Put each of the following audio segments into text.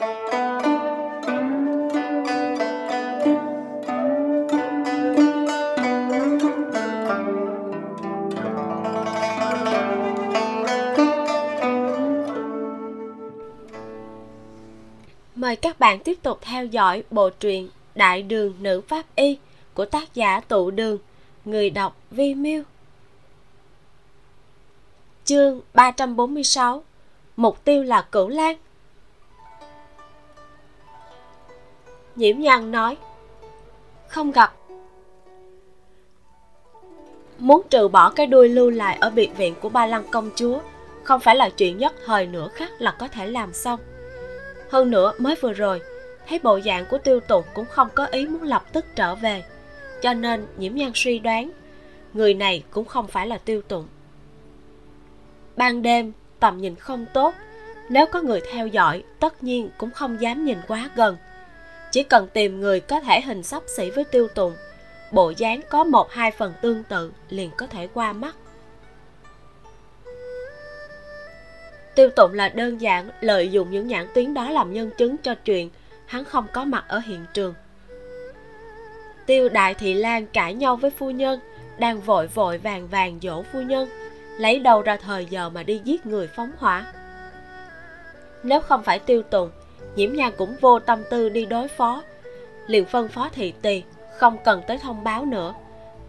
Mời các bạn tiếp tục theo dõi bộ truyện Đại đường nữ pháp y của tác giả Tụ Đường, người đọc Vi Miêu. Chương 346 Mục tiêu là Cửu Lan Nhiễm Nhan nói. Không gặp. Muốn trừ bỏ cái đuôi lưu lại ở biệt viện của ba lăng công chúa, Không phải là chuyện nhất, thời nửa khắc là có thể làm xong. Hơn nữa, mới vừa rồi, thấy bộ dạng của tiêu tụng cũng không có ý muốn lập tức trở về. Cho nên nhiễm nhan suy đoán, người này cũng không phải là tiêu tụng ban đêm, tầm nhìn không tốt. Nếu có người theo dõi, tất nhiên cũng không dám nhìn quá gần chỉ cần tìm người có thể hình sắp xỉ với tiêu tùng, bộ dáng có một hai phần tương tự liền có thể qua mắt. Tiêu tụng là đơn giản, lợi dụng những nhãn tuyến đó làm nhân chứng cho chuyện, hắn không có mặt ở hiện trường. Tiêu đại thị lan cãi nhau với phu nhân, đang vội vội vàng vàng dỗ phu nhân, lấy đầu ra thời giờ mà đi giết người phóng hỏa. Nếu không phải tiêu tùng nhiễm nhan cũng vô tâm tư đi đối phó. Liền phân phó thị tỳ không cần tới thông báo nữa.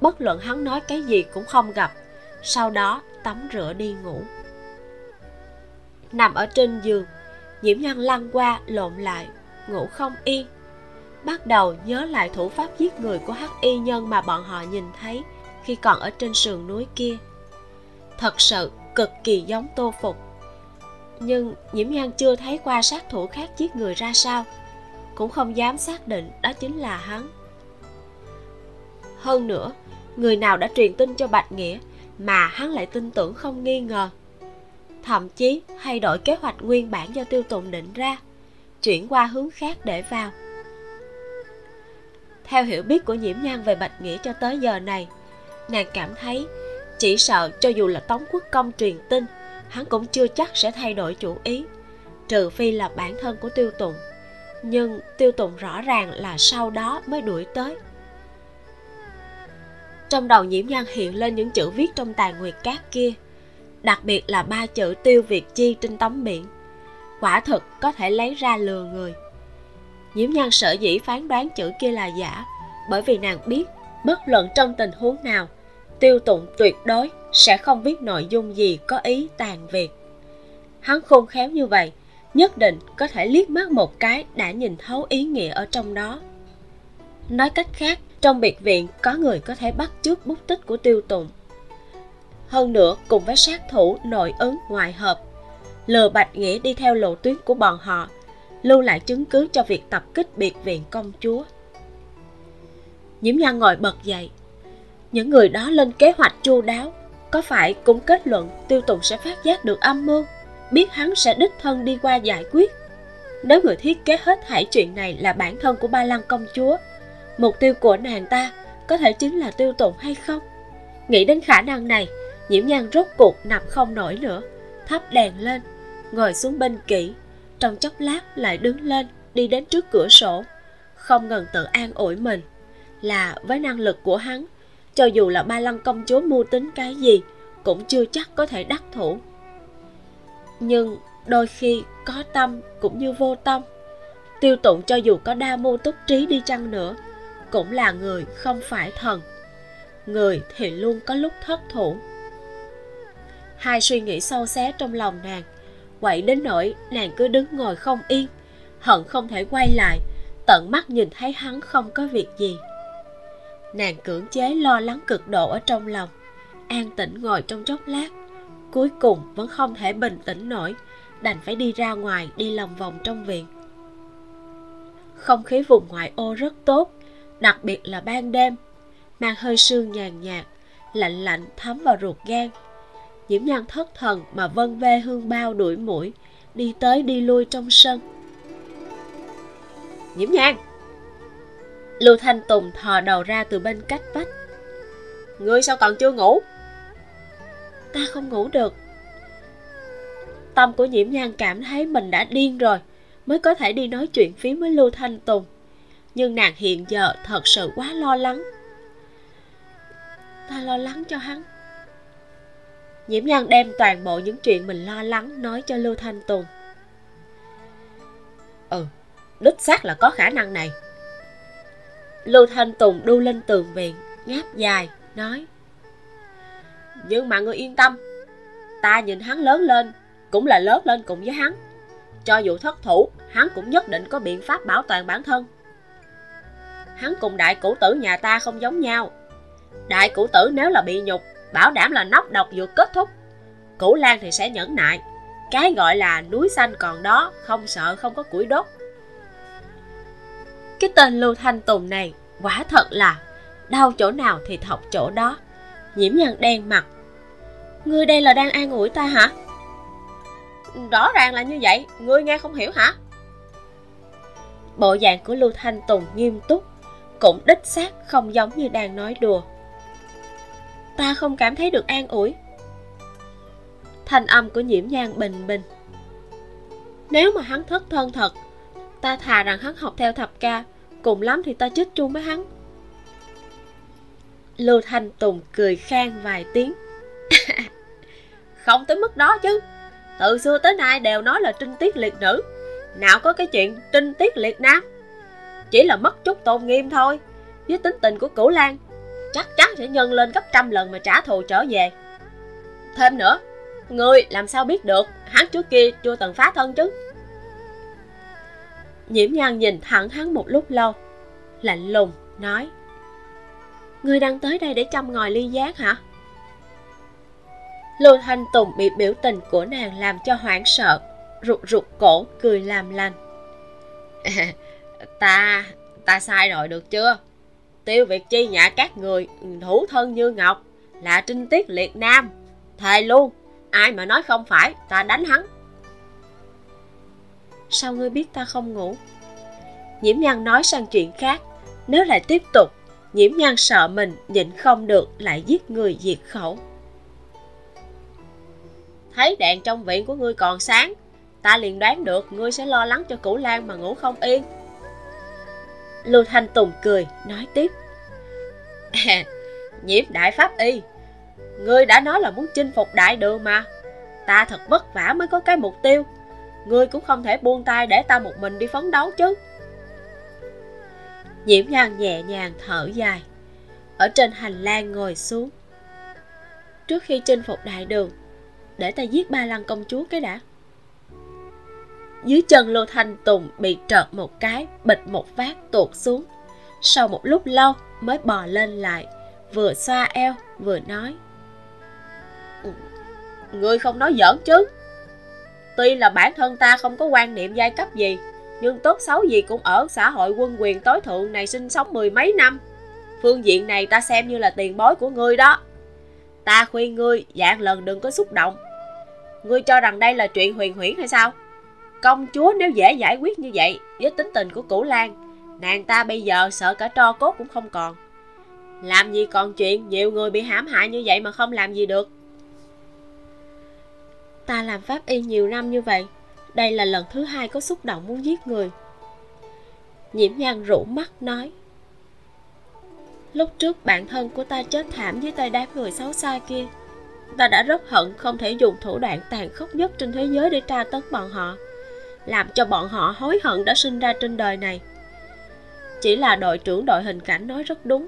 Bất luận hắn nói cái gì cũng không gặp. Sau đó, tắm rửa đi ngủ. Nằm ở trên giường nhiễm nhan lăn qua lộn lại, ngủ không yên. Bắt đầu nhớ lại thủ pháp giết người của hắc y nhân mà bọn họ nhìn thấy khi còn ở trên sườn núi kia. Thật sự cực kỳ giống tô phục nhưng nhiễm nhan chưa thấy qua sát thủ khác giết người ra sao. Cũng không dám xác định đó chính là hắn. Hơn nữa, người nào đã truyền tin cho bạch nghĩa mà hắn lại tin tưởng không nghi ngờ. Thậm chí thay đổi kế hoạch nguyên bản do tiêu tùng định ra, chuyển qua hướng khác để vào. Theo hiểu biết của nhiễm nhan về bạch nghĩa cho tới giờ này, nàng cảm thấy chỉ sợ cho dù là tống quốc công truyền tin hắn cũng chưa chắc sẽ thay đổi chủ ý, trừ phi là bản thân của tiêu tụng nhưng tiêu tụng rõ ràng là sau đó mới đuổi tới. Trong đầu nhiễm nhan hiện lên những chữ viết trong tài nguyệt cát kia, đặc biệt là ba chữ tiêu việt chi trên tấm biển. Quả thực có thể lấy ra lừa người. Nhiễm nhan sở dĩ phán đoán chữ kia là giả, bởi vì nàng biết bất luận trong tình huống nào, tiêu tụng tuyệt đối sẽ không biết nội dung gì có ý tàn việc hắn khôn khéo như vậy, nhất định có thể liếc mắt một cái đã nhìn thấu ý nghĩa ở trong đó. Nói cách khác, trong biệt viện có người có thể bắt chước bút tích của tiêu tụng hơn nữa, cùng với sát thủ nội ứng ngoại hợp lừa bạch nghĩa đi theo lộ tuyến của bọn họ, lưu lại chứng cứ cho việc tập kích biệt viện công chúa. Nhiễm nhan ngồi bật dậy. Những người đó lên kế hoạch chu đáo có phải cũng kết luận tiêu tùng sẽ phát giác được âm mưu, biết hắn sẽ đích thân đi qua giải quyết? Nếu người thiết kế hết thảy chuyện này là bản thân của ba lăng công chúa, mục tiêu của nàng ta có thể chính là tiêu tùng hay không? Nghĩ đến khả năng này nhiễm nhan rốt cuộc nằm không nổi nữa, thắp đèn lên, ngồi xuống bên kỹ trong chốc lát lại đứng lên, đi đến trước cửa sổ, không ngừng tự an ủi mình. Là với năng lực của hắn cho dù là ba lăng công chúa mưu tính cái gì, cũng chưa chắc có thể đắc thủ. Nhưng đôi khi có tâm cũng như vô tâm. Tiêu tụng cho dù có đa mưu túc trí đi chăng nữa, cũng là người không phải thần. Người thì luôn có lúc thất thủ. Hai suy nghĩ sâu xé trong lòng nàng, quậy đến nỗi nàng cứ đứng ngồi không yên, hận không thể quay lại, tận mắt nhìn thấy hắn không có việc gì nàng cưỡng chế lo lắng cực độ ở trong lòng. An tĩnh ngồi trong chốc lát. Cuối cùng vẫn không thể bình tĩnh nổi. Đành phải đi ra ngoài, đi lòng vòng trong viện. Không khí vùng ngoại ô rất tốt, đặc biệt là ban đêm. Mang hơi sương nhàn nhạt, lạnh lạnh thấm vào ruột gan. Nhiễm nhan thất thần mà vân vê hương bao đuổi mũi, đi tới đi lui trong sân. Nhiễm nhan lưu thanh tùng thò đầu ra từ bên cách vách. Ngươi sao còn chưa ngủ? Ta không ngủ được. Tâm của nhiễm nhan cảm thấy mình đã điên rồi mới có thể đi nói chuyện phím với lưu thanh tùng. Nhưng nàng hiện giờ thật sự quá lo lắng. Ta lo lắng cho hắn. Nhiễm nhan đem toàn bộ những chuyện mình lo lắng nói cho lưu thanh tùng. Ừ đích xác là có khả năng này lưu thanh tùng đu lên tường viện ngáp dài, nói, nhưng mà ngươi yên tâm, ta nhìn hắn lớn lên, cũng là lớn lên cùng với hắn. Cho dù thất thủ, hắn cũng nhất định có biện pháp bảo toàn bản thân. Hắn cùng đại cửu tử nhà ta không giống nhau. Đại cửu tử nếu là bị nhục, bảo đảm là nóc độc vừa kết thúc, cửu lan thì sẽ nhẫn nại. Cái gọi là núi xanh còn đó, không sợ không có củi đốt cái tên lưu thanh tùng này, quả thật là đau chỗ nào thì thọc chỗ đó. Nhiễm nhân đen mặt. Ngươi đây là đang an ủi ta hả? Rõ ràng là như vậy ngươi nghe không hiểu hả? Bộ dạng của lưu thanh tùng nghiêm túc, cũng đích xác không giống như đang nói đùa. Ta không cảm thấy được an ủi. Thanh âm của nhiễm nhan bình bình. Nếu mà hắn thất thân thật ta thà rằng hắn học theo thập ca, cùng lắm thì ta chết chung với hắn. Lưu thanh tùng cười khang vài tiếng. Không tới mức đó chứ. Từ xưa tới nay đều nói là trinh tiết liệt nữ. Nào có cái chuyện trinh tiết liệt nam. Chỉ là mất chút tôn nghiêm thôi. Với tính tình của cửu lan, chắc chắn sẽ nhân lên gấp trăm lần mà trả thù trở về. Thêm nữa ngươi làm sao biết được hắn trước kia chưa từng phá thân chứ? Nhiễm nhan nhìn thẳng hắn một lúc lâu. Lạnh lùng, nói. Ngươi đang tới đây để chăm ngòi ly giác hả? Lưu thanh tùng bị biểu tình của nàng làm cho hoảng sợ rụt rụt cổ, cười làm lành. Ta ta sai rồi, được chưa? Tiêu việt chi nhã các người, thủ thân như ngọc, là trinh tiết liệt nam. Thề luôn, ai mà nói không phải, ta đánh hắn sao ngươi biết ta không ngủ? Nhiễm nhan nói sang chuyện khác, nếu lại tiếp tục, nhiễm nhan sợ mình nhịn không được lại giết người diệt khẩu. Thấy đèn trong viện của ngươi còn sáng, ta liền đoán được ngươi sẽ lo lắng cho cửu lan mà ngủ không yên. Lưu thanh tùng cười, nói tiếp. Nhiễm đại pháp y, ngươi đã nói là muốn chinh phục đại đường mà. Ta thật vất vả mới có cái mục tiêu ngươi cũng không thể buông tay để ta một mình đi phấn đấu chứ. Nhiễm nhan nhẹ nhàng thở dài, ở trên hành lang ngồi xuống. Trước khi chinh phục đại đường, để ta giết ba lăng công chúa cái đã. Dưới chân lô thanh tùng bị trợt một cái, bịch một phát tuột xuống. Sau một lúc lâu mới bò lên lại, vừa xoa eo, vừa nói ừ, ngươi không nói giỡn chứ? Tuy là bản thân ta không có quan niệm giai cấp gì, nhưng tốt xấu gì cũng ở xã hội quân quyền tối thượng này sinh sống mười mấy năm. Phương diện này ta xem như là tiền bối của ngươi đó. Ta khuyên ngươi, dạng lần đừng có xúc động. Ngươi cho rằng đây là chuyện huyền huyễn hay sao? Công chúa nếu dễ giải quyết như vậy, với tính tình của cửu lan, nàng ta bây giờ sợ cả tro cốt cũng không còn. Làm gì còn chuyện, nhiều người bị hãm hại như vậy mà không làm gì được ta làm pháp y nhiều năm như vậy, đây là lần thứ hai có xúc động muốn giết người. Nhiễm nhan rũ mắt nói, lúc trước bạn thân của ta chết thảm dưới tay đám người xấu xa kia, ta đã rất hận không thể dùng thủ đoạn tàn khốc nhất trên thế giới để tra tấn bọn họ, làm cho bọn họ hối hận đã sinh ra trên đời này. Chỉ là đội trưởng đội hình cảnh nói rất đúng,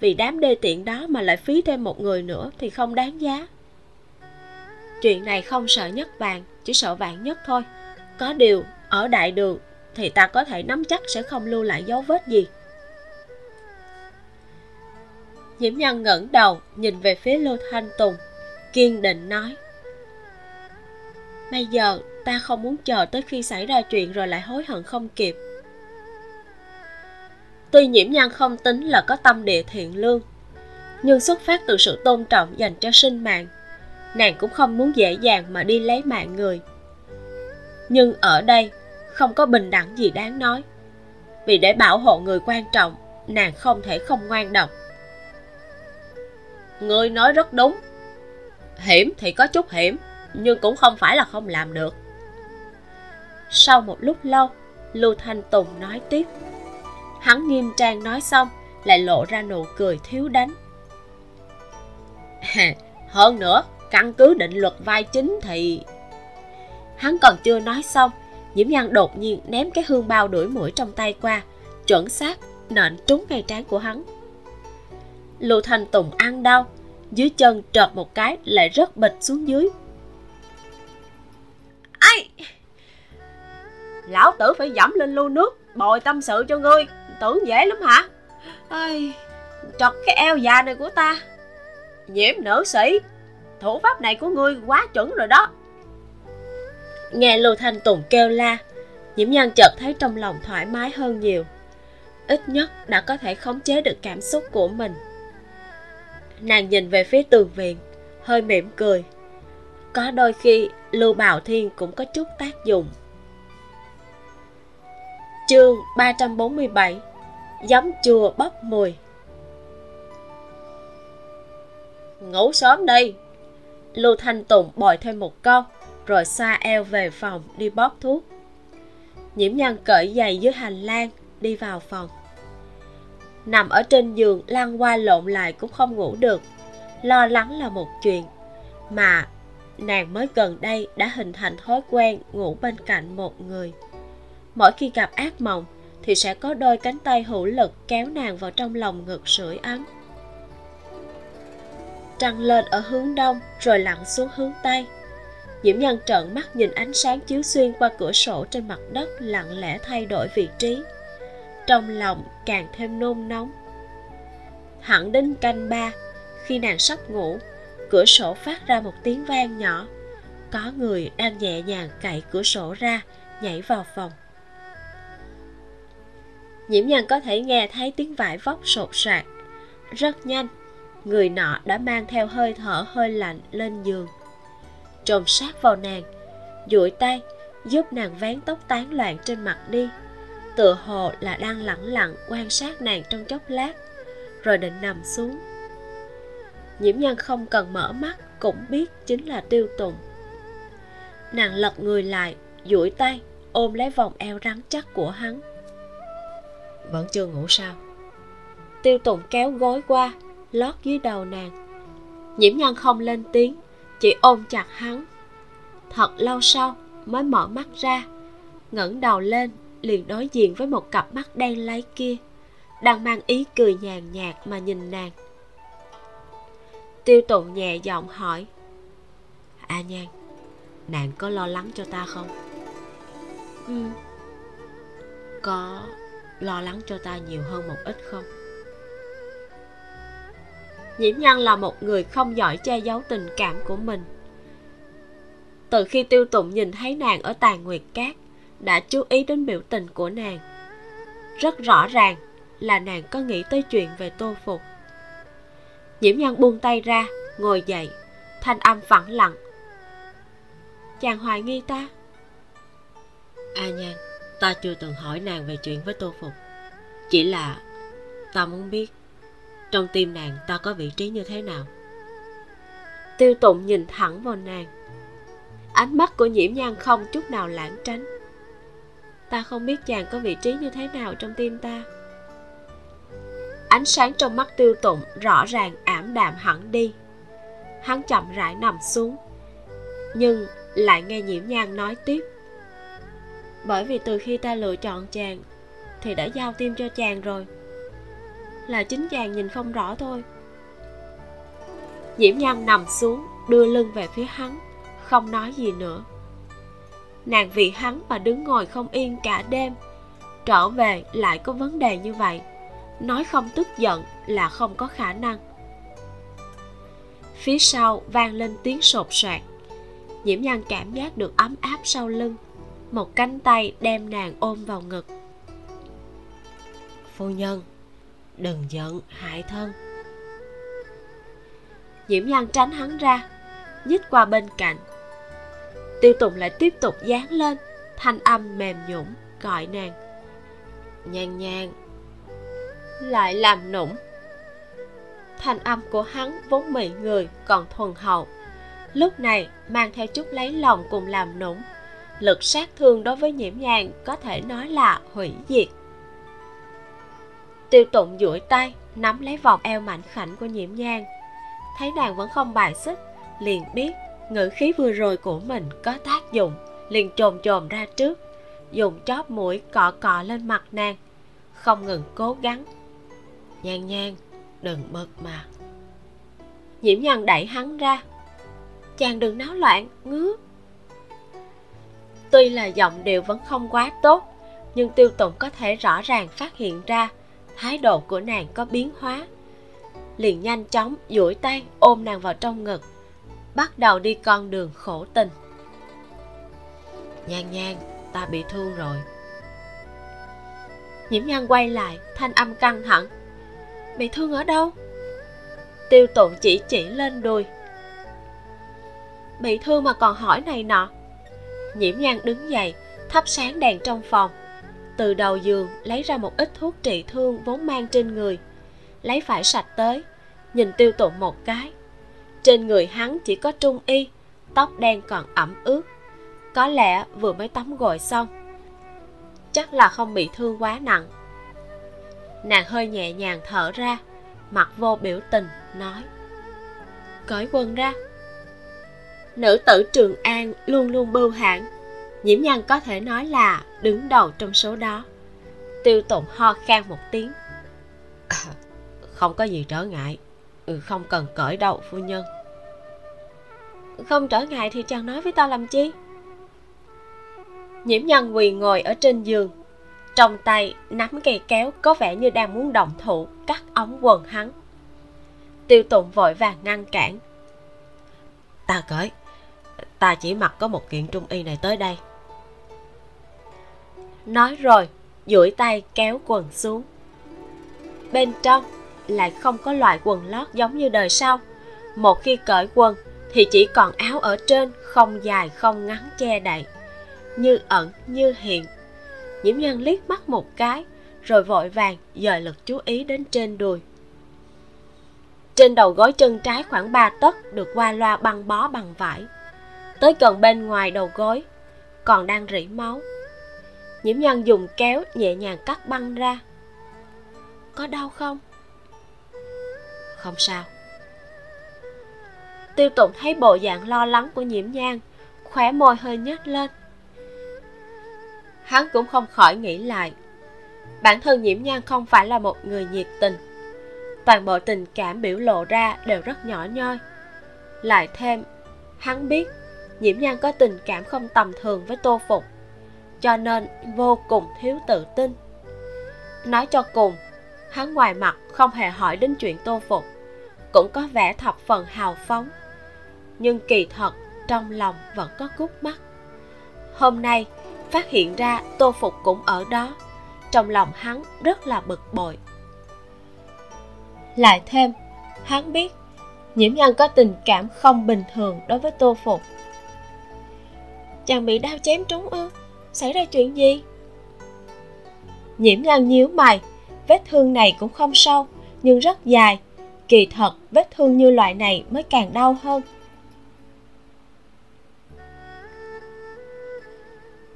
vì đám đê tiện đó mà lại phí thêm một người nữa thì không đáng giá chuyện này không sợ nhất vàng, chỉ sợ vạn nhất thôi. Có điều, ở đại đường, thì ta có thể nắm chắc sẽ không lưu lại dấu vết gì. Nhiễm nhân ngẩng đầu, nhìn về phía lưu thanh tùng, kiên định nói, bây giờ ta không muốn chờ tới khi xảy ra chuyện rồi lại hối hận không kịp. Tuy nhiễm nhân không tính là có tâm địa thiện lương, nhưng xuất phát từ sự tôn trọng dành cho sinh mạng nàng cũng không muốn dễ dàng mà đi lấy mạng người. Nhưng ở đây, không có bình đẳng gì đáng nói. Vì để bảo hộ người quan trọng, nàng không thể không ngoan độc. Người nói rất đúng. Hiểm thì có chút hiểm, nhưng cũng không phải là không làm được. Sau một lúc lâu, lưu thanh tùng nói tiếp. Hắn nghiêm trang nói xong, lại lộ ra nụ cười thiếu đánh. Hơn nữa căn cứ định luật vai chính thì hắn còn chưa nói xong nhiễm nhan đột nhiên ném cái hương bao đuổi mũi trong tay qua, chuẩn xác nện trúng ngay trán của hắn. Lưu thanh tùng ăn đau, dưới chân trợt một cái lại rất bịch xuống dưới. Ai? Lão tử phải dẫm lên lu nước, bồi tâm sự cho ngươi, tưởng dễ lắm hả? Ai trật cái eo già này của ta. Nhiễm nữ sĩ thủ pháp này của ngươi quá chuẩn rồi đó. Nghe lưu thanh tùng kêu la nhiễm nhân chợt thấy trong lòng thoải mái hơn nhiều. Ít nhất đã có thể khống chế được cảm xúc của mình. Nàng nhìn về phía tường viện hơi mỉm cười. Có đôi khi lưu bảo thiên cũng có chút tác dụng. Chương 347 giấm chua bốc mùi. Ngủ sớm đi lưu thanh tùng bồi thêm một câu, rồi xoa eo về phòng đi bóp thuốc. Nhiễm nhân cởi giày dưới hành lang, đi vào phòng. Nằm ở trên giường, lăn qua lộn lại cũng không ngủ được. Lo lắng là một chuyện, mà nàng mới gần đây đã hình thành thói quen ngủ bên cạnh một người. Mỗi khi gặp ác mộng, thì sẽ có đôi cánh tay hữu lực kéo nàng vào trong lòng ngực sưởi ấm trăng lên ở hướng đông, rồi lặn xuống hướng tây. Diễm nhân trợn mắt nhìn ánh sáng chiếu xuyên qua cửa sổ trên mặt đất lặng lẽ thay đổi vị trí. Trong lòng càng thêm nôn nóng. Hẳn đến canh ba, khi nàng sắp ngủ, cửa sổ phát ra một tiếng vang nhỏ. Có người đang nhẹ nhàng cậy cửa sổ ra, nhảy vào phòng. Nhiễm nhân có thể nghe thấy tiếng vải vóc sột soạt. Rất nhanh người nọ đã mang theo hơi thở hơi lạnh lên giường. Trồm sát vào nàng duỗi tay giúp nàng vén tóc tán loạn trên mặt đi. Tựa hồ là đang lẳng lặng quan sát nàng trong chốc lát rồi định nằm xuống. Nhiễm nhân không cần mở mắt cũng biết chính là tiêu tùng. Nàng lật người lại duỗi tay ôm lấy vòng eo rắn chắc của hắn. Vẫn chưa ngủ sao? Tiêu tùng kéo gối qua lót dưới đầu nàng. Nhiễm nhân không lên tiếng chỉ ôm chặt hắn. Thật lâu sau mới mở mắt ra ngẩng đầu lên liền đối diện với một cặp mắt đen lấy kia đang mang ý cười nhàn nhạt mà nhìn nàng. Tiêu tụng nhẹ giọng hỏi a nhan nàng có lo lắng cho ta không? Ừ. Có lo lắng cho ta nhiều hơn một ít không nhiễm nhân là một người không giỏi che giấu tình cảm của mình. Từ khi tiêu tụng nhìn thấy nàng ở tàn nguyệt cát, đã chú ý đến biểu tình của nàng. Rất rõ ràng là nàng có nghĩ tới chuyện về tô phục. Nhiễm nhân buông tay ra, ngồi dậy, thanh âm phẳng lặng. Chàng hoài nghi ta. A à nhan, ta chưa từng hỏi nàng về chuyện với tô phục. Chỉ là ta muốn biết trong tim nàng ta có vị trí như thế nào? Tiêu tụng nhìn thẳng vào nàng. Ánh mắt của nhiễm nhan không chút nào lãng tránh. Ta không biết chàng có vị trí như thế nào trong tim ta. Ánh sáng trong mắt tiêu tụng rõ ràng ảm đạm hẳn đi. Hắn chậm rãi nằm xuống, nhưng lại nghe nhiễm nhan nói tiếp. Bởi vì từ khi ta lựa chọn chàng thì đã giao tim cho chàng rồi là chính chàng nhìn không rõ thôi. Diễm nhan nằm xuống, đưa lưng về phía hắn, không nói gì nữa. Nàng vì hắn mà đứng ngồi không yên cả đêm, trở về lại có vấn đề như vậy, nói không tức giận là không có khả năng. Phía sau vang lên tiếng sột soạt. Nhiễm nhan cảm giác được ấm áp sau lưng, một cánh tay đem nàng ôm vào ngực. Phu nhân đừng giận, hại thân. Nhiễm nhan tránh hắn ra, nhích qua bên cạnh. Tiêu tùng lại tiếp tục dán lên, thanh âm mềm nhũn, gọi nàng. Nhan nhan lại làm nũng. Thanh âm của hắn vốn mị người, còn thuần hậu. Lúc này, mang theo chút lấy lòng cùng làm nũng. Lực sát thương đối với nhiễm nhàn có thể nói là hủy diệt tiêu tụng duỗi tay, nắm lấy vòng eo mảnh khảnh của nhiễm nhang thấy nàng vẫn không bài xích, liền biết ngữ khí vừa rồi của mình có tác dụng, liền trồm trồm ra trước, dùng chóp mũi cọ cọ lên mặt nàng, không ngừng cố gắng. Nhan nhan, đừng bực mà. Nhiễm nhan đẩy hắn ra. Chàng đừng náo loạn, ngứa. Tuy là giọng điệu vẫn không quá tốt, nhưng tiêu tụng có thể rõ ràng phát hiện ra thái độ của nàng có biến hóa. Liền nhanh chóng duỗi tay ôm nàng vào trong ngực, bắt đầu đi con đường khổ tình. Nhan nhan, ta bị thương rồi. Nhiễm nhan quay lại, thanh âm căng thẳng. Bị thương ở đâu? Tiêu tụng chỉ chỉ lên đùi. Bị thương mà còn hỏi này nọ. Nhiễm nhan đứng dậy, thắp sáng đèn trong phòng từ đầu giường lấy ra một ít thuốc trị thương vốn mang trên người. Lấy phải sạch tới, nhìn tiêu tụng một cái. Trên người hắn chỉ có trung y, tóc đen còn ẩm ướt. Có lẽ vừa mới tắm gội xong. Chắc là không bị thương quá nặng. Nàng hơi nhẹ nhàng thở ra, mặt vô biểu tình, nói. Cởi quần ra. Nữ tử trường an luôn luôn bưu hãn nhiễm nhân có thể nói là đứng đầu trong số đó. Tiêu tụng ho khan một tiếng. Không có gì trở ngại. Ừ, không cần cởi đâu phu nhân. Không trở ngại thì chàng nói với ta làm chi? Nhiễm nhân quỳ ngồi ở trên giường. Trong tay nắm cây kéo có vẻ như đang muốn động thủ cắt ống quần hắn. Tiêu tụng vội vàng ngăn cản. Ta cởi. Ta chỉ mặc có một kiện trung y này tới đây nói rồi, duỗi tay kéo quần xuống. Bên trong lại không có loại quần lót giống như đời sau. Một khi cởi quần thì chỉ còn áo ở trên, không dài, không ngắn che đậy. Như ẩn, như hiện. Nhiễm nhân liếc mắt một cái, rồi vội vàng dời lực chú ý đến trên đùi. Trên đầu gối chân trái khoảng ba tấc được qua loa băng bó bằng vải. Tới gần bên ngoài đầu gối, còn đang rỉ máu nhiễm nhân dùng kéo nhẹ nhàng cắt băng ra. Có đau không? Không sao. Tiêu tụng thấy bộ dạng lo lắng của nhiễm nhan, khóe môi hơi nhếch lên. Hắn cũng không khỏi nghĩ lại. Bản thân nhiễm nhan không phải là một người nhiệt tình. Toàn bộ tình cảm biểu lộ ra đều rất nhỏ nhoi. Lại thêm, hắn biết nhiễm nhan có tình cảm không tầm thường với tô phục cho nên vô cùng thiếu tự tin. Nói cho cùng, hắn ngoài mặt không hề hỏi đến chuyện tô phục, cũng có vẻ thập phần hào phóng. Nhưng kỳ thật, trong lòng vẫn có cút mắt hôm nay, phát hiện ra tô phục cũng ở đó, trong lòng hắn rất là bực bội. Lại thêm, hắn biết nhiễm nhân có tình cảm không bình thường đối với tô phục. Chàng bị đau chém trúng ư? Xảy ra chuyện gì? Nhiễm nhân nhíu mày vết thương này cũng không sâu nhưng rất dài. Kỳ thật vết thương như loại này mới càng đau hơn.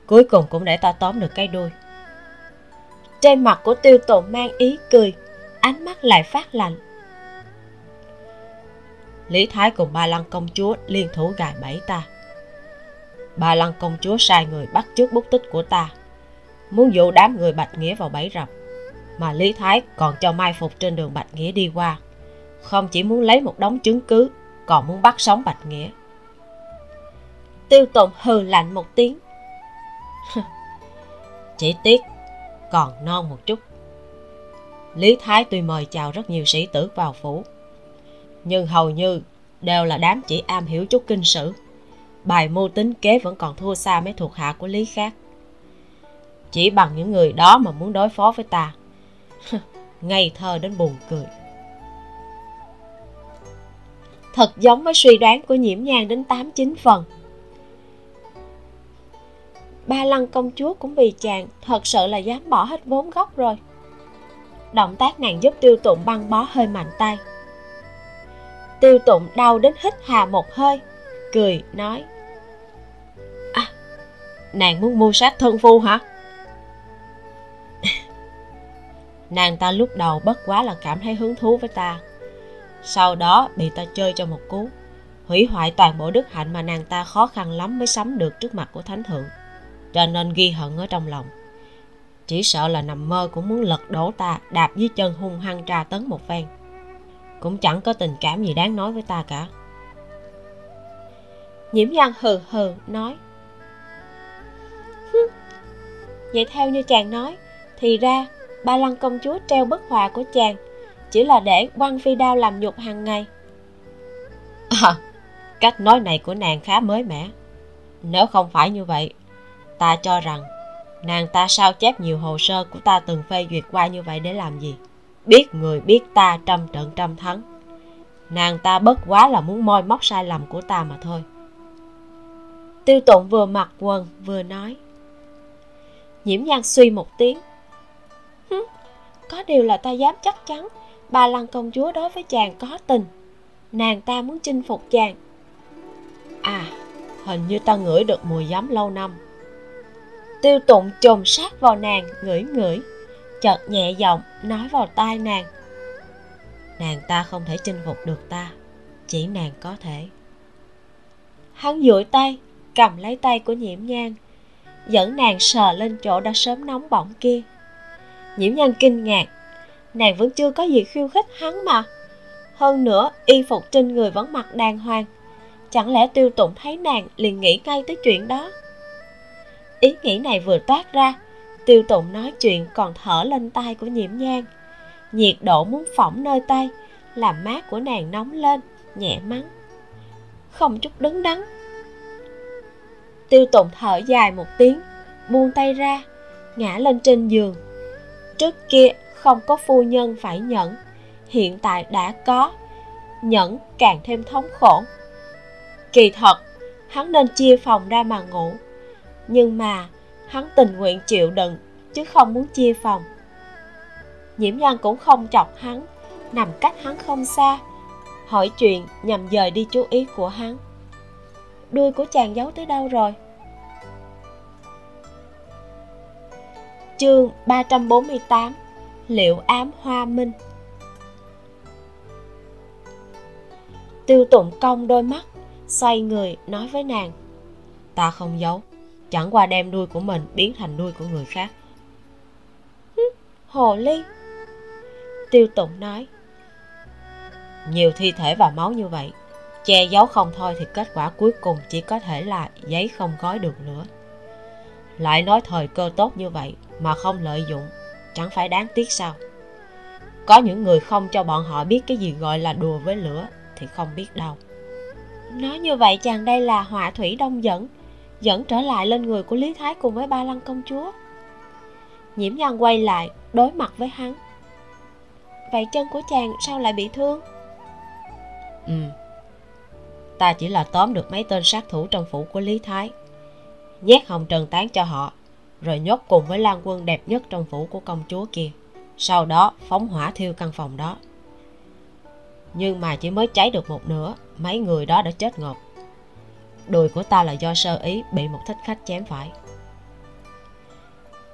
Cuối cùng cũng để ta tóm được cái đuôi. Trên mặt của tiêu tụng mang ý cười ánh mắt lại phát lạnh. Lý thái cùng ba lăng công chúa liên thủ gài bẫy ta ba lăng công chúa sai người bắt trước bút tích của ta. Muốn dụ đám người bạch nghĩa vào bẫy rập, mà lý thái còn cho mai phục trên đường bạch nghĩa đi qua. Không chỉ muốn lấy một đống chứng cứ, còn muốn bắt sống bạch nghĩa. Tiêu Tồn hừ lạnh một tiếng. Chỉ tiếc, còn non một chút. Lý thái tuy mời chào rất nhiều sĩ tử vào phủ, nhưng hầu như đều là đám chỉ am hiểu chút kinh sử bài mưu tính kế vẫn còn thua xa mấy thuộc hạ của lý khác chỉ bằng những người đó mà muốn đối phó với ta. Ngây thơ đến buồn cười. Thật giống với suy đoán của nhiễm nhang đến tám chín phần. Ba lăng công chúa cũng vì chàng, thật sự là dám bỏ hết vốn gốc rồi. Động tác nàng giúp tiêu tụng băng bó hơi mạnh tay. Tiêu tụng đau đến hít hà một hơi, cười, nói nàng muốn mua sát thân phu hả? Nàng ta lúc đầu bất quá là cảm thấy hứng thú với ta. Sau đó bị ta chơi cho một cú hủy hoại toàn bộ đức hạnh mà nàng ta khó khăn lắm mới sắm được trước mặt của thánh thượng. Cho nên ghi hận ở trong lòng. Chỉ sợ là nằm mơ cũng muốn lật đổ ta đạp dưới chân hung hăng tra tấn một phen. Cũng chẳng có tình cảm gì đáng nói với ta cả. Nhiễm nhan hừ hừ nói vậy theo như chàng nói thì ra ba lăng công chúa treo bức họa của chàng chỉ là để quăng phi đao làm nhục hàng ngày. À, cách nói này của nàng khá mới mẻ. Nếu không phải như vậy ta cho rằng nàng ta sao chép nhiều hồ sơ của ta từng phê duyệt qua như vậy để làm gì? Biết người biết ta trăm trận trăm thắng. Nàng ta bất quá là muốn moi móc sai lầm của ta mà thôi. Tiêu tụng vừa mặc quần vừa nói nhiễm nhan suy một tiếng. Có điều là ta dám chắc chắn bà lăng công chúa đối với chàng có tình. Nàng ta muốn chinh phục chàng. À hình như ta ngửi được mùi giấm lâu năm. Tiêu tụng trồm sát vào nàng, ngửi ngửi, chợt nhẹ giọng nói vào tai nàng. Nàng ta không thể chinh phục được ta, chỉ nàng có thể. Hắn duỗi tay, cầm lấy tay của nhiễm nhang dẫn nàng sờ lên chỗ đã sớm nóng bỏng kia. Nhiễm nhan kinh ngạc. Nàng vẫn chưa có gì khiêu khích hắn mà. Hơn nữa, y phục trên người vẫn mặc đàng hoàng. Chẳng lẽ tiêu tụng thấy nàng liền nghĩ ngay tới chuyện đó? Ý nghĩ này vừa toát ra, tiêu tụng nói chuyện còn thở lên tay của nhiễm nhan. Nhiệt độ muốn phỏng nơi tay, làm mát của nàng nóng lên, nhẹ mắng không chút đứng đắn tiêu tụng thở dài một tiếng, buông tay ra, ngã lên trên giường. Trước kia không có phu nhân phải nhẫn, hiện tại đã có, nhẫn càng thêm thống khổ. Kỳ thật, hắn nên chia phòng ra mà ngủ, nhưng mà hắn tình nguyện chịu đựng chứ không muốn chia phòng. Nhiễm nhan cũng không chọc hắn, nằm cách hắn không xa, hỏi chuyện nhằm dời đi chú ý của hắn đuôi của chàng giấu tới đâu rồi? Chương 348 Liệu ám hoa minh. Tiêu tụng công đôi mắt, Xoay người nói với nàng, Ta không giấu, Chẳng qua đem đuôi của mình biến thành đuôi của người khác. Hồ ly. Tiêu tụng nói, Nhiều thi thể và máu như vậy Che giấu không thôi thì kết quả cuối cùng chỉ có thể là giấy không gói được nữa. Lại nói thời cơ tốt như vậy mà không lợi dụng, Chẳng phải đáng tiếc sao? Có những người không cho bọn họ biết cái gì gọi là đùa với lửa Thì không biết đâu. Nói như vậy chàng đây là họa thủy đông dẫn Dẫn trở lại lên người của Lý Thái cùng với ba lăng công chúa. Nhiễm nhan quay lại, đối mặt với hắn. Vậy chân của chàng sao lại bị thương? Ừ Ta chỉ là tóm được mấy tên sát thủ trong phủ của Lý Thái. Nhét hồng trần tán cho họ, Rồi nhốt cùng với lan quân đẹp nhất trong phủ của công chúa kia. Sau đó, phóng hỏa thiêu căn phòng đó. Nhưng mà chỉ mới cháy được một nửa, Mấy người đó đã chết ngộp. Đùi của ta là do sơ ý, bị một thích khách chém phải.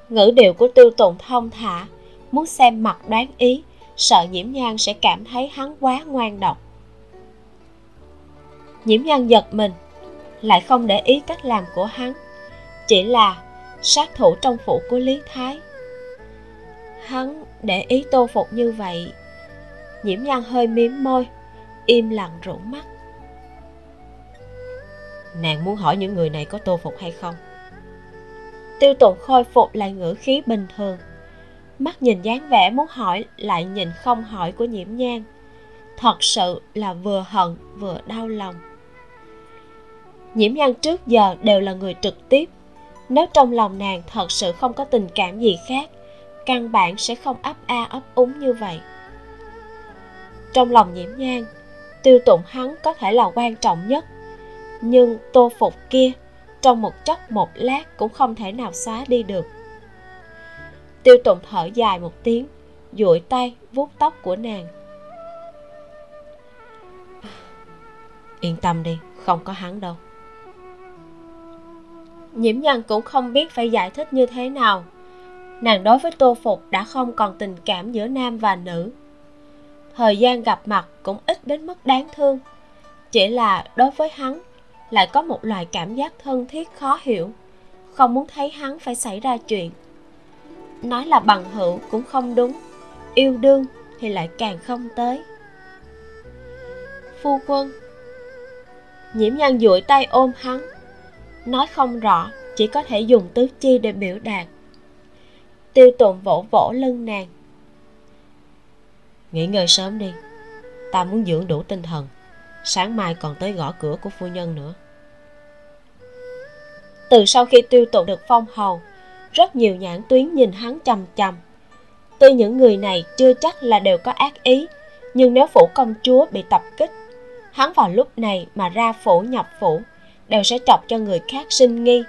Ngữ điệu của tiêu tụng thông thả, Muốn xem mặt đoán ý, Sợ nhiễm nhang sẽ cảm thấy hắn quá ngoan độc nhiễm nhan giật mình lại không để ý cách làm của hắn chỉ là sát thủ trong phủ của lý thái. Hắn để ý tô phục như vậy nhiễm nhan hơi miếm môi im lặng rủ mắt. Nàng muốn hỏi những người này có tô phục hay không? Tiêu tụng khôi phục lại ngữ khí bình thường mắt nhìn dáng vẻ muốn hỏi lại nhìn không hỏi của nhiễm nhan thật sự là vừa hận vừa đau lòng nhiễm nhan trước giờ đều là người trực tiếp. Nếu trong lòng nàng thật sự không có tình cảm gì khác, căn bản sẽ không ấp a ấp úng như vậy. Trong lòng nhiễm nhan, tiêu tụng hắn có thể là quan trọng nhất. Nhưng tô phục kia, trong một chốc một lát cũng không thể nào xóa đi được. Tiêu tụng thở dài một tiếng, duỗi tay vuốt tóc của nàng. Yên tâm đi, không có hắn đâu nhiễm nhân cũng không biết phải giải thích như thế nào. Nàng đối với tô phục đã không còn tình cảm giữa nam và nữ. Thời gian gặp mặt cũng ít đến mức đáng thương. Chỉ là đối với hắn, lại có một loại cảm giác thân thiết khó hiểu. Không muốn thấy hắn phải xảy ra chuyện. Nói là bằng hữu cũng không đúng. Yêu đương thì lại càng không tới. Phu quân, nhiễm nhan duỗi tay ôm hắn nói không rõ chỉ có thể dùng tứ chi để biểu đạt. Tiêu tụng vỗ vỗ lưng nàng. Nghỉ ngơi sớm đi ta muốn dưỡng đủ tinh thần sáng mai còn tới gõ cửa của phu nhân nữa. Từ sau khi tiêu tụng được phong hầu rất nhiều nhãn tuyến nhìn hắn chằm chằm tuy những người này chưa chắc là đều có ác ý nhưng nếu phủ công chúa bị tập kích hắn vào lúc này mà ra phủ nhập phủ đều sẽ chọc cho người khác sinh nghi.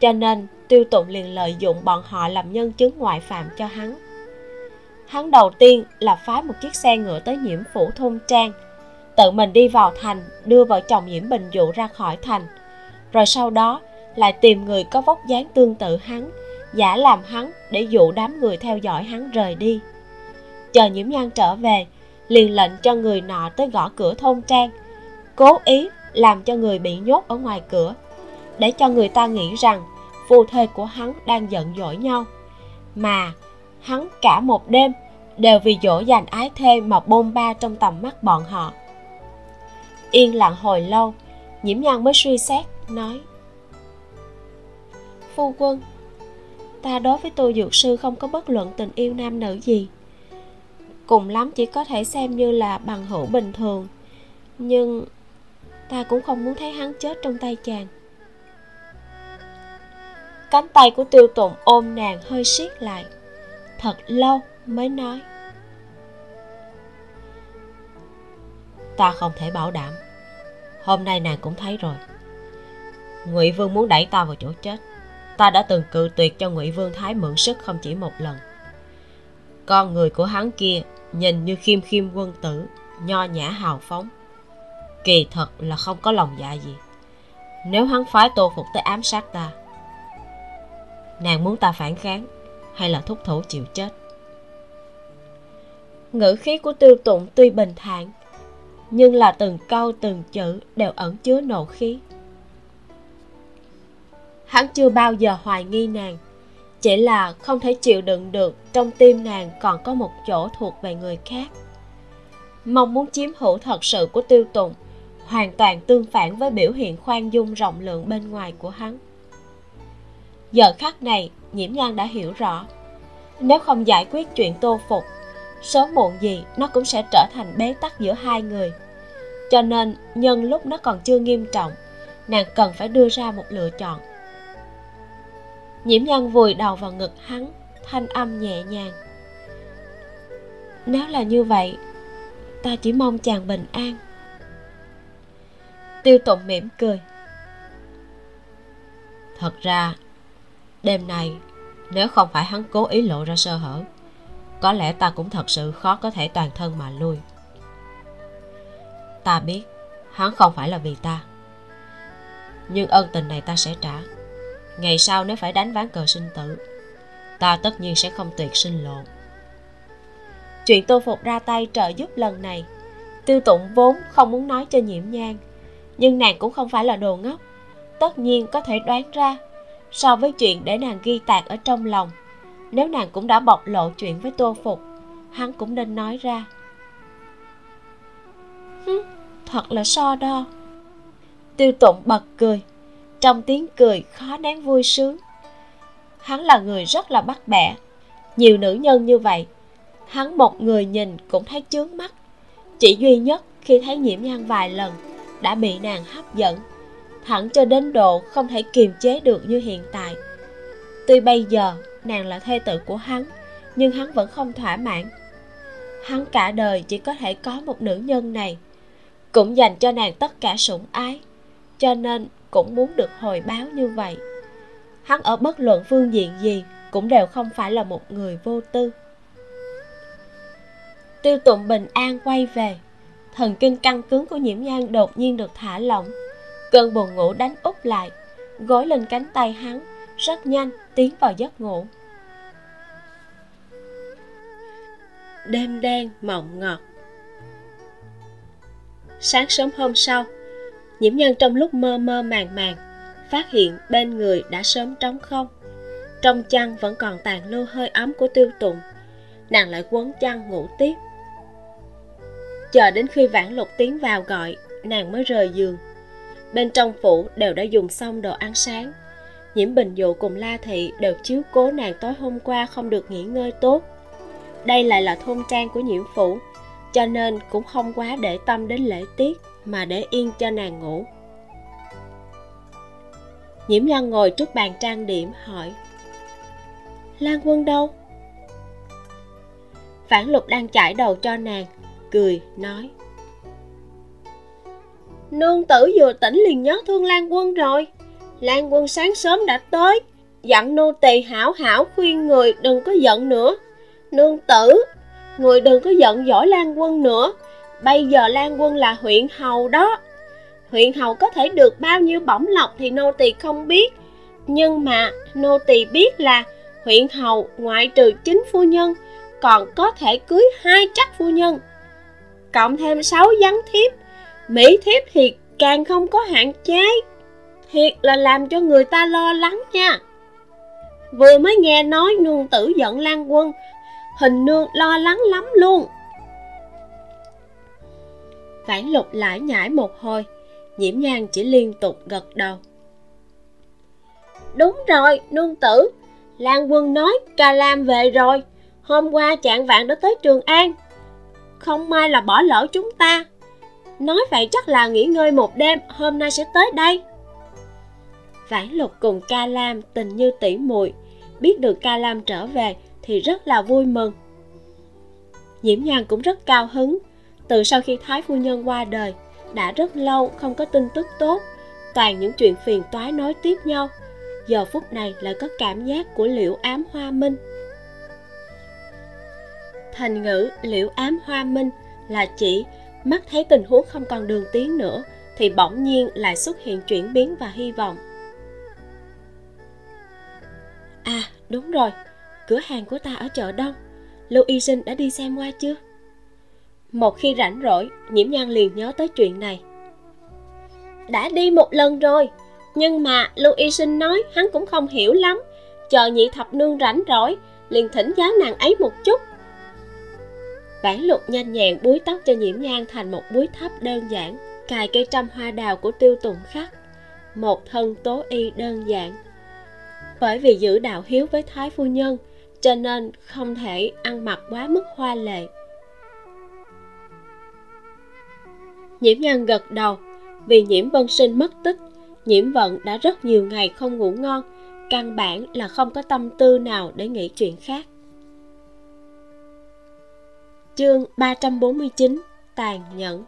Cho nên, tiêu tụng liền lợi dụng bọn họ làm nhân chứng ngoại phạm cho hắn. Hắn đầu tiên là phái một chiếc xe ngựa tới nhiễm phủ thôn trang. Tự mình đi vào thành, đưa vợ chồng nhiễm bình dụ ra khỏi thành. Rồi sau đó, lại tìm người có vóc dáng tương tự hắn, giả làm hắn để dụ đám người theo dõi hắn rời đi. Chờ nhiễm nhan trở về, liền lệnh cho người nọ tới gõ cửa thôn trang, cố ý làm cho người bị nhốt ở ngoài cửa, để cho người ta nghĩ rằng phu thê của hắn đang giận dỗi nhau. Mà hắn cả một đêm đều vì dỗ dành ái thê mà bôn ba trong tầm mắt bọn họ. Yên lặng hồi lâu, nhiễm nhan mới suy xét, nói, phu quân, ta đối với tôi dược sư không có bất luận tình yêu nam nữ gì. Cùng lắm chỉ có thể xem như là bằng hữu bình thường. Nhưng ta cũng không muốn thấy hắn chết trong tay chàng. Cánh tay của tiêu tụng ôm nàng hơi siết lại, thật lâu mới nói. Ta không thể bảo đảm. Hôm nay nàng cũng thấy rồi. Ngụy vương muốn đẩy ta vào chỗ chết. Ta đã từng cự tuyệt cho ngụy vương thái mượn sức không chỉ một lần. Con người của hắn kia nhìn như khiêm khiêm quân tử, nho nhã hào phóng kỳ thật là không có lòng dạ gì. Nếu hắn phái tô phục tới ám sát ta, nàng muốn ta phản kháng hay là thúc thủ chịu chết? Ngữ khí của tiêu tụng tuy bình thản, nhưng là từng câu từng chữ đều ẩn chứa nộ khí. Hắn chưa bao giờ hoài nghi nàng, chỉ là không thể chịu đựng được trong tim nàng còn có một chỗ thuộc về người khác. Mong muốn chiếm hữu thật sự của tiêu tụng hoàn toàn tương phản với biểu hiện khoan dung rộng lượng bên ngoài của hắn. Giờ khắc này, nhiễm nhan đã hiểu rõ. Nếu không giải quyết chuyện tô phục, sớm muộn gì nó cũng sẽ trở thành bế tắc giữa hai người. Cho nên, nhân lúc nó còn chưa nghiêm trọng, nàng cần phải đưa ra một lựa chọn. Nhiễm nhân vùi đầu vào ngực hắn, thanh âm nhẹ nhàng. Nếu là như vậy, ta chỉ mong chàng bình an tiêu tụng mỉm cười. Thật ra, đêm nay, nếu không phải hắn cố ý lộ ra sơ hở, có lẽ ta cũng thật sự khó có thể toàn thân mà lui. Ta biết, hắn không phải là vì ta. Nhưng ân tình này ta sẽ trả. Ngày sau nếu phải đánh ván cờ sinh tử, ta tất nhiên sẽ không tuyệt sinh lộ. Chuyện tô phục ra tay trợ giúp lần này, tiêu tụng vốn không muốn nói cho nhiễm nhang nhưng nàng cũng không phải là đồ ngốc. Tất nhiên có thể đoán ra so với chuyện để nàng ghi tạc ở trong lòng nếu nàng cũng đã bộc lộ chuyện với tô phục hắn cũng nên nói ra. Hứ, thật là so đo. Tiêu tụng bật cười trong tiếng cười khó nén vui sướng. Hắn là người rất là bắt bẻ nhiều nữ nhân như vậy hắn một người nhìn cũng thấy chướng mắt chỉ duy nhất khi thấy nhiễm nhan vài lần đã bị nàng hấp dẫn. Thẳng cho đến độ không thể kiềm chế được như hiện tại. Tuy bây giờ, nàng là thê tử của hắn, nhưng hắn vẫn không thỏa mãn. Hắn cả đời chỉ có thể có một nữ nhân này, cũng dành cho nàng tất cả sủng ái, cho nên cũng muốn được hồi báo như vậy. Hắn ở bất luận phương diện gì cũng đều không phải là một người vô tư. Tiêu tụng bình an quay về thần kinh căng cứng của nhiễm nhan đột nhiên được thả lỏng. Cơn buồn ngủ đánh úp lại, gối lên cánh tay hắn, rất nhanh tiến vào giấc ngủ. Đêm đen mộng ngọt. Sáng sớm hôm sau, nhiễm nhân trong lúc mơ mơ màng màng, phát hiện bên người đã sớm trống không. Trong chăn vẫn còn tàn lưu hơi ấm của tiêu tụng. Nàng lại quấn chăn ngủ tiếp chờ đến khi vãn lục tiến vào gọi, nàng mới rời giường. Bên trong phủ đều đã dùng xong đồ ăn sáng. Nhiễm bình dụ cùng la thị đều chiếu cố nàng tối hôm qua không được nghỉ ngơi tốt. Đây lại là thôn trang của nhiễm phủ, cho nên cũng không quá để tâm đến lễ tiết mà để yên cho nàng ngủ. Nhiễm lan ngồi trước bàn trang điểm, hỏi, lan quân đâu? Phản lục đang chải đầu cho nàng cười, nói. Nương tử vừa tỉnh liền nhớ thương lan quân rồi. Lan quân sáng sớm đã tới, dặn nô tỳ hảo hảo khuyên người đừng có giận nữa. Nương tử, người đừng có giận dỗi lan quân nữa. Bây giờ lan quân là huyện hầu đó. Huyện hầu có thể được bao nhiêu bổng lộc thì nô tỳ không biết. Nhưng mà nô tỳ biết là huyện hầu ngoại trừ chính phu nhân, còn có thể cưới hai chắc phu nhân cộng thêm sáu gián thiếp. Mỹ thiếp thì càng không có hạn chế, thiệt là làm cho người ta lo lắng nha. Vừa mới nghe nói nương tử giận lan quân, hình nương lo lắng lắm luôn. Vãn lục lại nhảy một hồi nhiễm nhan chỉ liên tục gật đầu. Đúng rồi, nương tử, lan quân nói ca lam về rồi. Hôm qua chạng vạn đã tới trường an không may là bỏ lỡ chúng ta. Nói vậy chắc là nghỉ ngơi một đêm, hôm nay sẽ tới đây. Vãn lục cùng ca lam tình như tỉ muội, biết được ca lam trở về thì rất là vui mừng. Nhiễm nhan cũng rất cao hứng. Từ sau khi thái phu nhân qua đời, đã rất lâu không có tin tức tốt, toàn những chuyện phiền toái nói tiếp nhau. Giờ phút này lại có cảm giác của liễu ám hoa minh thành ngữ liễu ám hoa minh là chỉ, mắt thấy tình huống không còn đường tiến nữa, thì bỗng nhiên lại xuất hiện chuyển biến và hy vọng. À đúng rồi, cửa hàng của ta ở chợ đông. Lưu y sinh đã đi xem qua chưa? Một khi rảnh rỗi, nhiễm nhan liền nhớ tới chuyện này. Đã đi một lần rồi, nhưng mà lưu y sinh nói hắn cũng không hiểu lắm. Chờ nhị thập nương rảnh rỗi, liền thỉnh giáo nàng ấy một chút bản lục nhanh nhẹn, búi tóc cho nhiễm nhan thành một búi thấp đơn giản, cài cây trăm hoa đào của tiêu tùng khắc. Một thân tố y đơn giản. Bởi vì giữ đạo hiếu với thái phu nhân, cho nên không thể ăn mặc quá mức hoa lệ. Nhiễm nhan gật đầu. Vì nhiễm vân sinh mất tích, nhiễm vận đã rất nhiều ngày không ngủ ngon, căn bản là không có tâm tư nào để nghĩ chuyện khác chương 349 tàn nhẫn.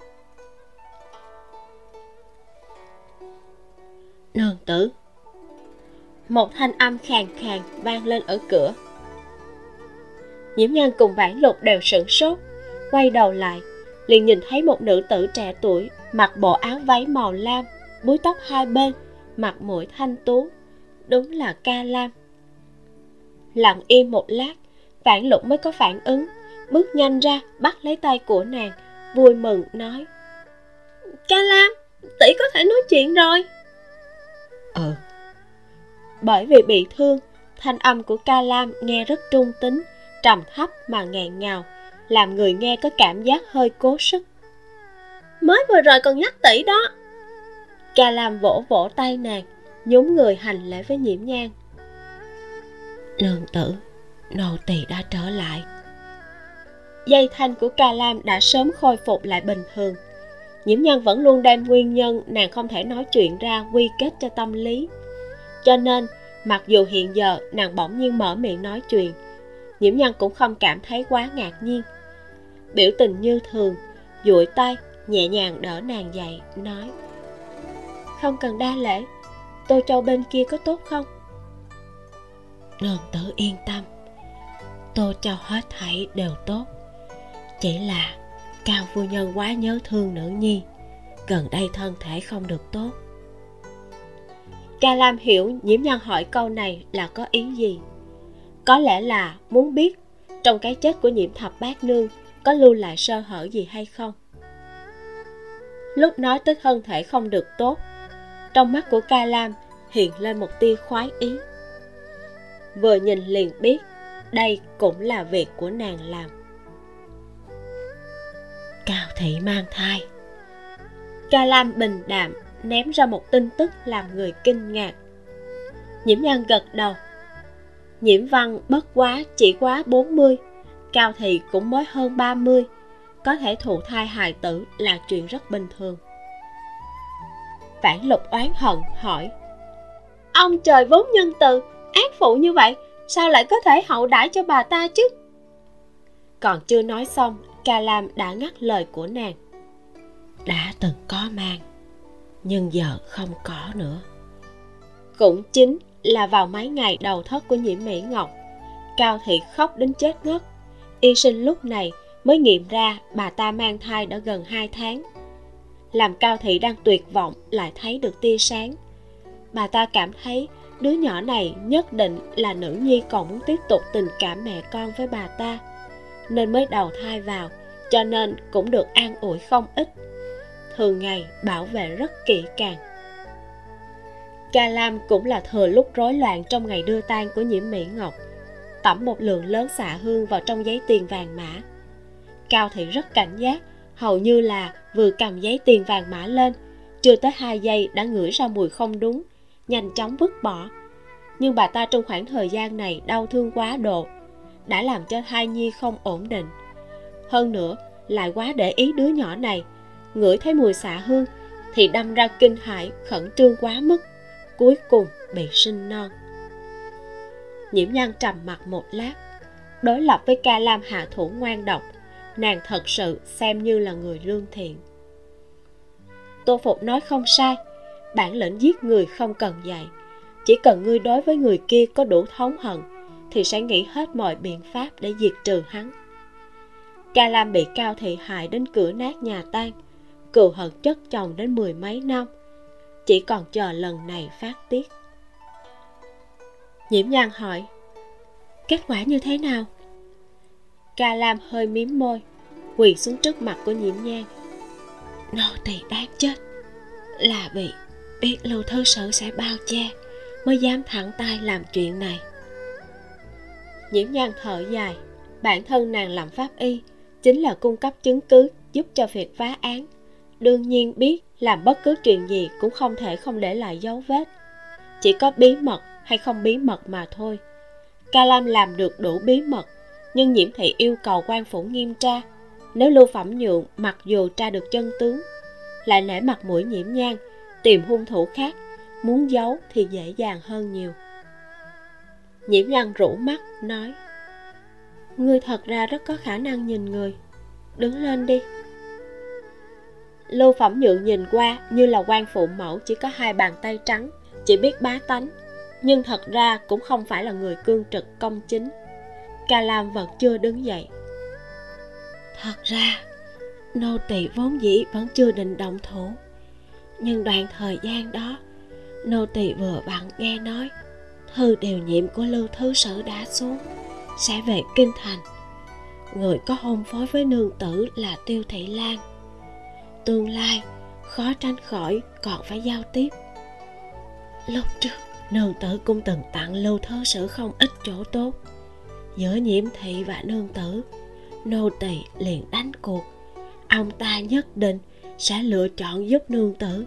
Nương tử. Một thanh âm khàn khàn vang lên ở cửa. Nhiễm nhan cùng vãn lục đều sửng sốt, quay đầu lại, liền nhìn thấy một nữ tử trẻ tuổi, mặc bộ áo váy màu lam, búi tóc hai bên, mặt mũi thanh tú, đúng là ca lam. Lặng im một lát, vãn lục mới có phản ứng bước nhanh ra bắt lấy tay của nàng vui mừng nói ca lam tỷ có thể nói chuyện rồi. Ừ bởi vì bị thương thanh âm của ca lam nghe rất trung tính trầm thấp mà nghẹn ngào làm người nghe có cảm giác hơi cố sức. Mới vừa rồi còn nhắc tỷ đó. Ca lam vỗ vỗ tay nàng nhún người hành lễ với nhiễm nhang nương tử nô tỳ đã trở lại dây thanh của ca lam đã sớm khôi phục lại bình thường. Nhiễm nhân vẫn luôn đem nguyên nhân, nàng không thể nói chuyện ra, quy kết cho tâm lý. Cho nên, mặc dù hiện giờ nàng bỗng nhiên mở miệng nói chuyện, nhiễm nhân cũng không cảm thấy quá ngạc nhiên. Biểu tình như thường, duỗi tay, nhẹ nhàng đỡ nàng dậy, nói, không cần đa lễ, tô châu bên kia có tốt không? Nương tử yên tâm, tô châu hết thảy đều tốt chỉ là cao phu nhân quá nhớ thương nữ nhi, gần đây thân thể không được tốt. Ca lam hiểu nhiễm nhân hỏi câu này là có ý gì. Có lẽ là muốn biết trong cái chết của nhiễm thập bát nương có lưu lại sơ hở gì hay không. Lúc nói tới thân thể không được tốt, trong mắt của ca lam hiện lên một tia khoái ý. Vừa nhìn liền biết đây cũng là việc của nàng làm cao thị mang thai. Ca lam bình đạm ném ra một tin tức làm người kinh ngạc. Nhiễm nhan gật đầu. Nhiễm văn bất quá chỉ quá 40 cao thị cũng mới hơn 30 có thể thụ thai hài tử là chuyện rất bình thường. Vãn lục oán hận hỏi. Ông trời vốn nhân từ, ác phụ như vậy, sao lại có thể hậu đãi cho bà ta chứ? Còn chưa nói xong ca lam đã ngắt lời của nàng. Đã từng có mang, nhưng giờ không có nữa. Cũng chính là vào mấy ngày đầu thất của nhiễm mỹ ngọc, cao thị khóc đến chết ngất. Y sinh lúc này mới nghiệm ra bà ta mang thai đã gần 2 tháng. Làm cao thị đang tuyệt vọng lại thấy được tia sáng. Bà ta cảm thấy đứa nhỏ này nhất định là nữ nhi còn muốn tiếp tục tình cảm mẹ con với bà ta nên mới đầu thai vào, cho nên cũng được an ủi không ít. Thường ngày bảo vệ rất kỹ càng. Ca lam cũng là thừa lúc rối loạn trong ngày đưa tang của nhiễm mỹ ngọc. Tẩm một lượng lớn xạ hương vào trong giấy tiền vàng mã. Cao thị rất cảnh giác, hầu như là vừa cầm giấy tiền vàng mã lên, chưa tới hai giây đã ngửi ra mùi không đúng, nhanh chóng vứt bỏ. Nhưng bà ta trong khoảng thời gian này đau thương quá độ đã làm cho thai nhi không ổn định. Hơn nữa, lại quá để ý đứa nhỏ này, ngửi thấy mùi xạ hương thì đâm ra kinh hãi, khẩn trương quá mức, cuối cùng bị sinh non. Nhiễm nhan trầm mặt một lát, đối lập với ca lam hạ thủ ngoan độc, nàng thật sự xem như là người lương thiện. Tô phục nói không sai, bản lĩnh giết người không cần dạy, chỉ cần ngươi đối với người kia có đủ thống hận thì sẽ nghĩ hết mọi biện pháp để diệt trừ hắn. Ca lam bị cao thị hại đến cửa nát nhà tan cừu hận chất chồng đến mười mấy năm, chỉ còn chờ lần này phát tiết. Nhiễm nhan hỏi, kết quả như thế nào? Ca lam hơi miếm môi, quỳ xuống trước mặt của nhiễm nhan. Nô tỳ đáng chết, là vì biết lưu thư sự sẽ bao che, mới dám thẳng tay làm chuyện này nhiễm nhan thở dài. Bản thân nàng làm pháp y, chính là cung cấp chứng cứ giúp cho việc phá án. Đương nhiên biết làm bất cứ chuyện gì cũng không thể không để lại dấu vết. Chỉ có bí mật hay không bí mật mà thôi. Ca lam làm được đủ bí mật, nhưng nhiễm thị yêu cầu quan phủ nghiêm tra. Nếu lưu phẩm nhượng mặc dù tra được chân tướng, lại nể mặt mũi nhiễm nhang tìm hung thủ khác, muốn giấu thì dễ dàng hơn nhiều nhiễm lăng rũ mắt, nói, ngươi thật ra rất có khả năng nhìn người. Đứng lên đi. Lưu phẩm nhượng nhìn qua, như là quan phụ mẫu chỉ có hai bàn tay trắng, chỉ biết bá tánh, nhưng thật ra cũng không phải là người cương trực công chính. Ca lam vẫn chưa đứng dậy. Thật ra, nô tỳ vốn dĩ vẫn chưa định động thủ, nhưng đoạn thời gian đó, nô tỳ vừa vặn nghe nói hư điều nhiệm của lưu thứ sử đã xuống, sẽ về kinh thành. Người có hôn phối với nương tử là tiêu thị lan. Tương lai, khó tránh khỏi còn phải giao tiếp. Lúc trước, nương tử cũng từng tặng lưu thứ sử không ít chỗ tốt. Giữa nhiễm thị và nương tử, nô tỳ liền đánh cuộc. Ông ta nhất định sẽ lựa chọn giúp nương tử.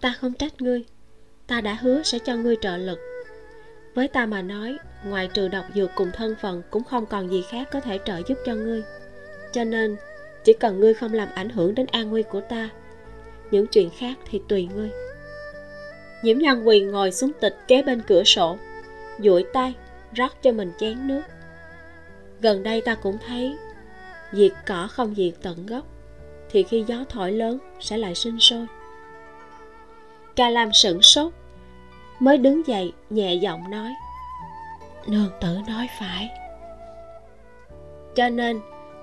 Ta không trách ngươi ta đã hứa sẽ cho ngươi trợ lực. Với ta mà nói, ngoài trừ độc dược cùng thân phận cũng không còn gì khác có thể trợ giúp cho ngươi. Cho nên, chỉ cần ngươi không làm ảnh hưởng đến an nguy của ta, những chuyện khác thì tùy ngươi. Nhiễm nhan quỳ ngồi xuống tịch kế bên cửa sổ, duỗi tay rót cho mình chén nước. Gần đây ta cũng thấy diệt cỏ không diệt tận gốc, thì khi gió thổi lớn sẽ lại sinh sôi ca lam sửng sốt mới đứng dậy nhẹ giọng nói nương tử nói phải. Cho nên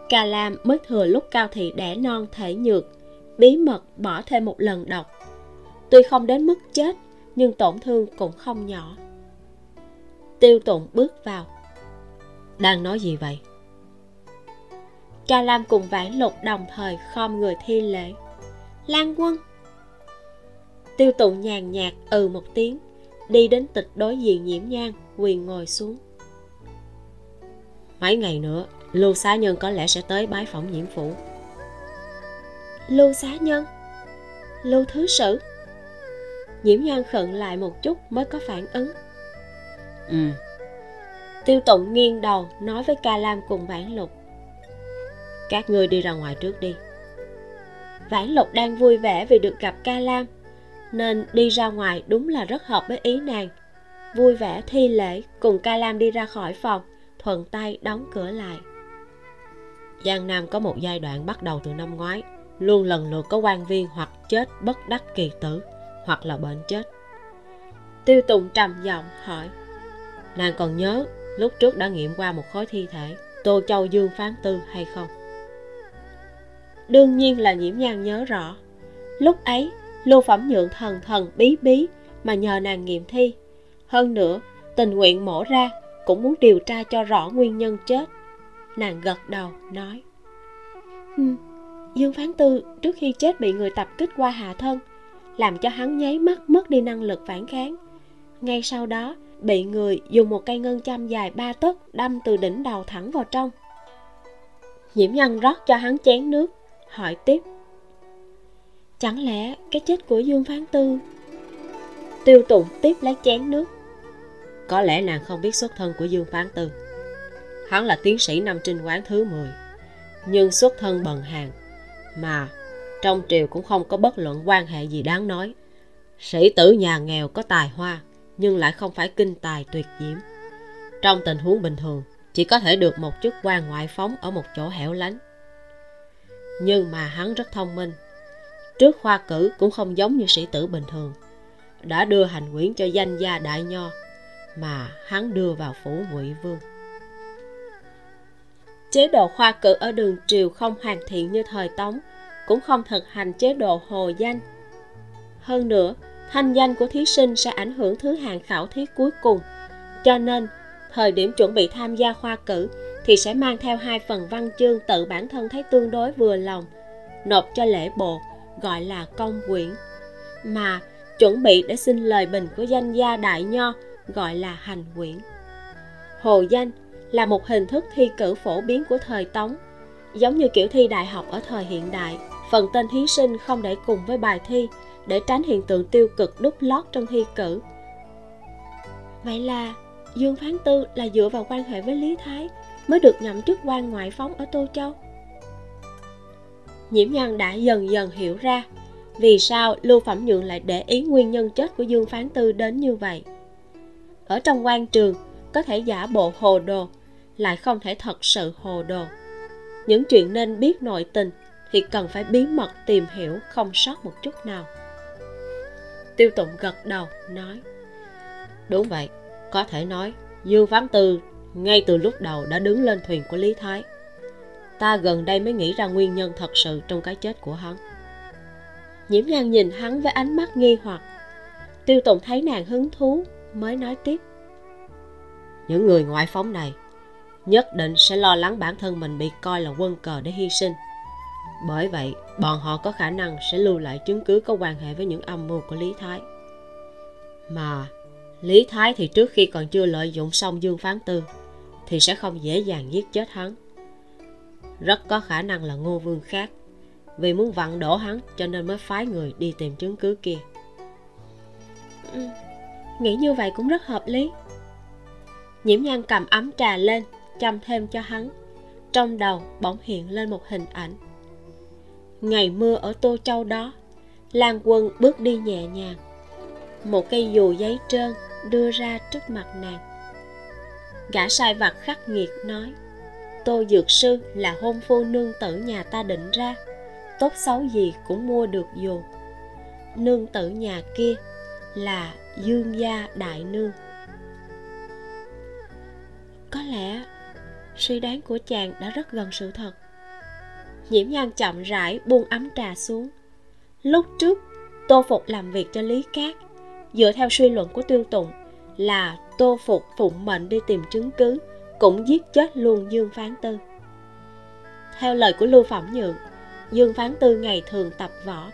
ca lam mới thừa lúc cao thị đẻ non thể nhược bí mật bỏ thêm một lần độc. Tuy không đến mức chết nhưng tổn thương cũng không nhỏ. Tiêu tụng bước vào. Đang nói gì vậy? Ca lam cùng vãn lục đồng thời khom người thi lễ. Lan quân tiêu tụng nhàn nhạt ừ một tiếng. Đi đến tịch đối diện nhiễm nhang quỳ ngồi xuống. Mấy ngày nữa lưu xá nhân có lẽ sẽ tới bái phỏng nhiễm phủ lưu xá nhân? Lưu thứ sử? Nhiễm nhan khận lại một chút mới có phản ứng. Ừ. Tiêu tụng nghiêng đầu nói với ca lam cùng vãn lục. Các ngươi đi ra ngoài trước đi. Vãn lục đang vui vẻ vì được gặp ca lam nên đi ra ngoài đúng là rất hợp với ý nàng. Vui vẻ thi lễ cùng ca lam đi ra khỏi phòng thuận tay đóng cửa lại. Giang nam có một giai đoạn bắt đầu từ năm ngoái luôn lần lượt có quan viên hoặc chết bất đắc kỳ tử hoặc là bệnh chết. Tiêu tùng trầm giọng hỏi nàng còn nhớ lúc trước đã nghiệm qua một khối thi thể tô châu dương phán tư hay không? Đương nhiên là nhiễm nhan nhớ rõ. Lúc ấy lưu phẩm nhượng thần thần bí bí mà nhờ nàng nghiệm thi. Hơn nữa tình nguyện mổ ra cũng muốn điều tra cho rõ nguyên nhân chết. Nàng gật đầu nói Ừ, dương phán tư trước khi chết bị người tập kích qua hạ thân làm cho hắn nháy mắt mất đi năng lực phản kháng. Ngay sau đó bị người dùng một cây ngân châm dài ba tấc đâm từ đỉnh đầu thẳng vào trong. Nhiễm nhân rót cho hắn chén nước hỏi tiếp chẳng lẽ cái chết của dương phán tư? Tiêu tụng tiếp lấy chén nước. Có lẽ nàng không biết xuất thân của dương phán tư. Hắn là tiến sĩ năm trinh quán thứ 10 nhưng xuất thân bần hàng mà trong triều cũng không có bất luận quan hệ gì đáng nói. Sĩ tử nhà nghèo có tài hoa, nhưng lại không phải kinh tài tuyệt diễm. Trong tình huống bình thường, chỉ có thể được một chức quan ngoại phóng ở một chỗ hẻo lánh. Nhưng mà hắn rất thông minh trước khoa cử cũng không giống như sĩ tử bình thường. Đã đưa hành quyển cho danh gia đại nho, mà hắn đưa vào phủ ngụy vương. Chế độ khoa cử ở đường triều không hoàn thiện như thời tống, cũng không thực hành chế độ hồ danh. Hơn nữa, thanh danh của thí sinh sẽ ảnh hưởng thứ hạng khảo thí cuối cùng, cho nên thời điểm chuẩn bị tham gia khoa cử thì sẽ mang theo hai phần văn chương tự bản thân thấy tương đối vừa lòng, nộp cho lễ bộ gọi là công quyển, mà chuẩn bị để xin lời bình của danh gia đại nho gọi là hành quyển. Hồ danh là một hình thức thi cử phổ biến của thời tống, giống như kiểu thi đại học ở thời hiện đại. Phần tên thí sinh không để cùng với bài thi để tránh hiện tượng tiêu cực đúc lót trong thi cử. Vậy là dương phán tư là dựa vào quan hệ với lý thái mới được nhậm chức quan ngoại phóng ở tô châu nhiễm nhân đã dần dần hiểu ra. Vì sao lưu phẩm nhượng lại để ý nguyên nhân chết của dương phán tư đến như vậy? Ở trong quan trường, có thể giả bộ hồ đồ, lại không thể thật sự hồ đồ. Những chuyện nên biết nội tình thì cần phải bí mật tìm hiểu không sót một chút nào. Tiêu tụng gật đầu, nói, đúng vậy, có thể nói dương phán tư ngay từ lúc đầu đã đứng lên thuyền của lý thái ta gần đây mới nghĩ ra nguyên nhân thật sự trong cái chết của hắn. Nhiễm nhan nhìn hắn với ánh mắt nghi hoặc. Tiêu tùng thấy nàng hứng thú, mới nói tiếp. Những người ngoại phóng này nhất định sẽ lo lắng bản thân mình bị coi là quân cờ để hy sinh. Bởi vậy, bọn họ có khả năng sẽ lưu lại chứng cứ có quan hệ với những âm mưu của lý thái. Mà lý thái thì trước khi còn chưa lợi dụng xong dương phán tư thì sẽ không dễ dàng giết chết hắn rất có khả năng là ngô vương khác. Vì muốn vặn đổ hắn cho nên mới phái người đi tìm chứng cứ kia. Ừ, nghĩ như vậy cũng rất hợp lý. Nhiễm nhan cầm ấm trà lên chăm thêm cho hắn. Trong đầu bỗng hiện lên một hình ảnh. Ngày mưa ở tô châu đó lan quân bước đi nhẹ nhàng. Một cây dù giấy trơn đưa ra trước mặt nàng. Gã sai vặt khắc nghiệt nói tô dược sư là hôn phu nương tử nhà ta định ra. Tốt xấu gì cũng mua được dù. Nương tử nhà kia là dương gia đại nương. Có lẽ suy đoán của chàng đã rất gần sự thật. Nhiễm nhan chậm rãi buông ấm trà xuống. Lúc trước, tô phục làm việc cho lý cát. Dựa theo suy luận của tiêu tụng là tô phục phụng mệnh đi tìm chứng cứ cũng giết chết luôn dương phán tư. Theo lời của lưu phẩm nhượng, dương phán tư ngày thường tập võ,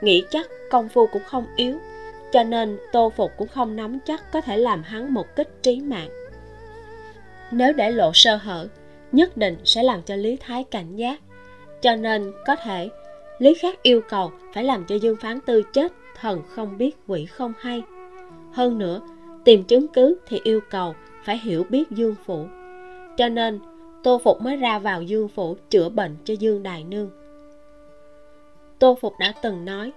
nghĩ chắc công phu cũng không yếu, cho nên tô phục cũng không nắm chắc có thể làm hắn một kích trí mạng. Nếu để lộ sơ hở, nhất định sẽ làm cho lý thái cảnh giác, cho nên có thể lý khắc yêu cầu phải làm cho dương phán tư chết, thần không biết, quỷ không hay. Hơn nữa, tìm chứng cứ thì yêu cầu phải hiểu biết dương phủ cho nên tô phục mới ra vào dương phủ chữa bệnh cho dương đài nương. Tô phục đã từng nói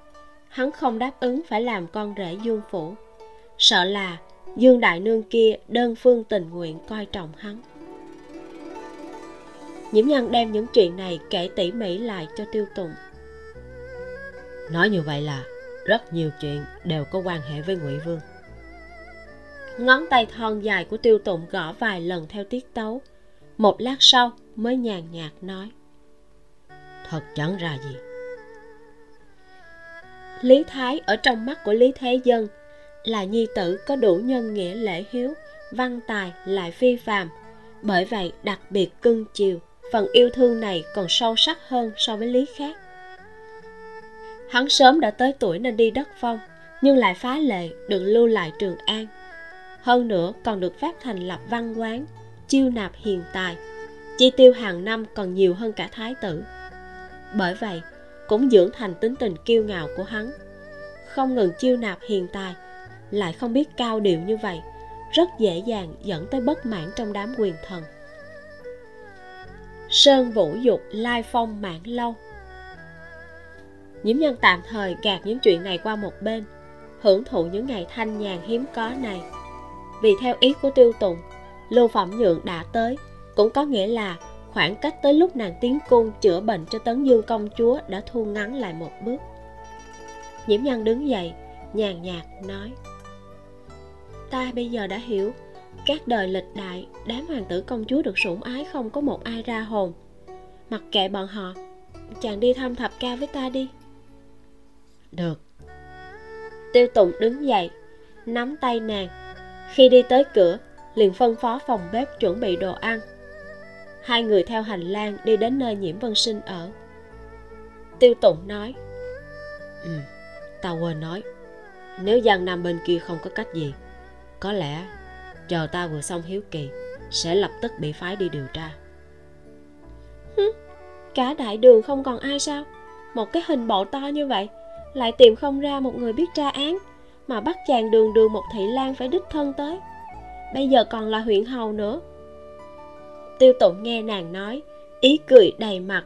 hắn không đáp ứng phải làm con rể dương phủ. Sợ là dương đại nương kia đơn phương tình nguyện coi trọng hắn. Nhiễm nhân đem những chuyện này kể tỉ mỉ lại cho tiêu tụng nói như vậy là rất nhiều chuyện đều có quan hệ với ngụy vương. Ngón tay thon dài của tiêu tụng gõ vài lần theo tiết tấu một lát sau mới nhàn nhạt nói. Thật chẳng ra gì. Lý thái ở trong mắt của lý thế dân là nhi tử có đủ nhân nghĩa lễ hiếu văn tài lại phi phàm. Bởi vậy đặc biệt cưng chiều phần yêu thương này còn sâu sắc hơn so với lý khác. Hắn sớm đã tới tuổi nên đi đất phong nhưng lại phá lệ được lưu lại trường an. Hơn nữa còn được phép thành lập văn quán chiêu nạp hiền tài, chi tiêu hàng năm còn nhiều hơn cả thái tử. Bởi vậy, cũng dưỡng thành tính tình kiêu ngạo của hắn. Không ngừng chiêu nạp hiền tài, lại không biết cao điệu như vậy, rất dễ dàng dẫn tới bất mãn trong đám quyền thần. Sơn vũ dục lai phong mãn lâu. Nhiễm nhân tạm thời gạt những chuyện này qua một bên, hưởng thụ những ngày thanh nhàn hiếm có này. Vì theo ý của tiêu tùng lưu phẩm nhượng đã tới. Cũng có nghĩa là khoảng cách tới lúc nàng tiến cung chữa bệnh cho tấn dương công chúa đã thu ngắn lại một bước. Nhiễm nhân đứng dậy nhàn nhạt nói ta bây giờ đã hiểu các đời lịch đại đám hoàng tử công chúa được sủng ái không có một ai ra hồn. Mặc kệ bọn họ chàng đi thăm thập ca với ta đi. Được. Tiêu tụng đứng dậy nắm tay nàng. Khi đi tới cửa liền phân phó phòng bếp chuẩn bị đồ ăn. Hai người theo hành lang đi đến nơi nhiễm vân sinh ở. Tiêu tụng nói ừ tao quên nói. Nếu giang nam bên kia không có cách gì có lẽ chờ ta vừa xong hiếu kỳ sẽ lập tức bị phái đi điều tra. Cả đại đường không còn ai sao? Một cái hình bộ to như vậy lại tìm không ra một người biết tra án mà bắt chàng đường đường một thị lan phải đích thân tới bây giờ còn là huyện hầu nữa. Tiêu tụng nghe nàng nói ý cười đầy mặt.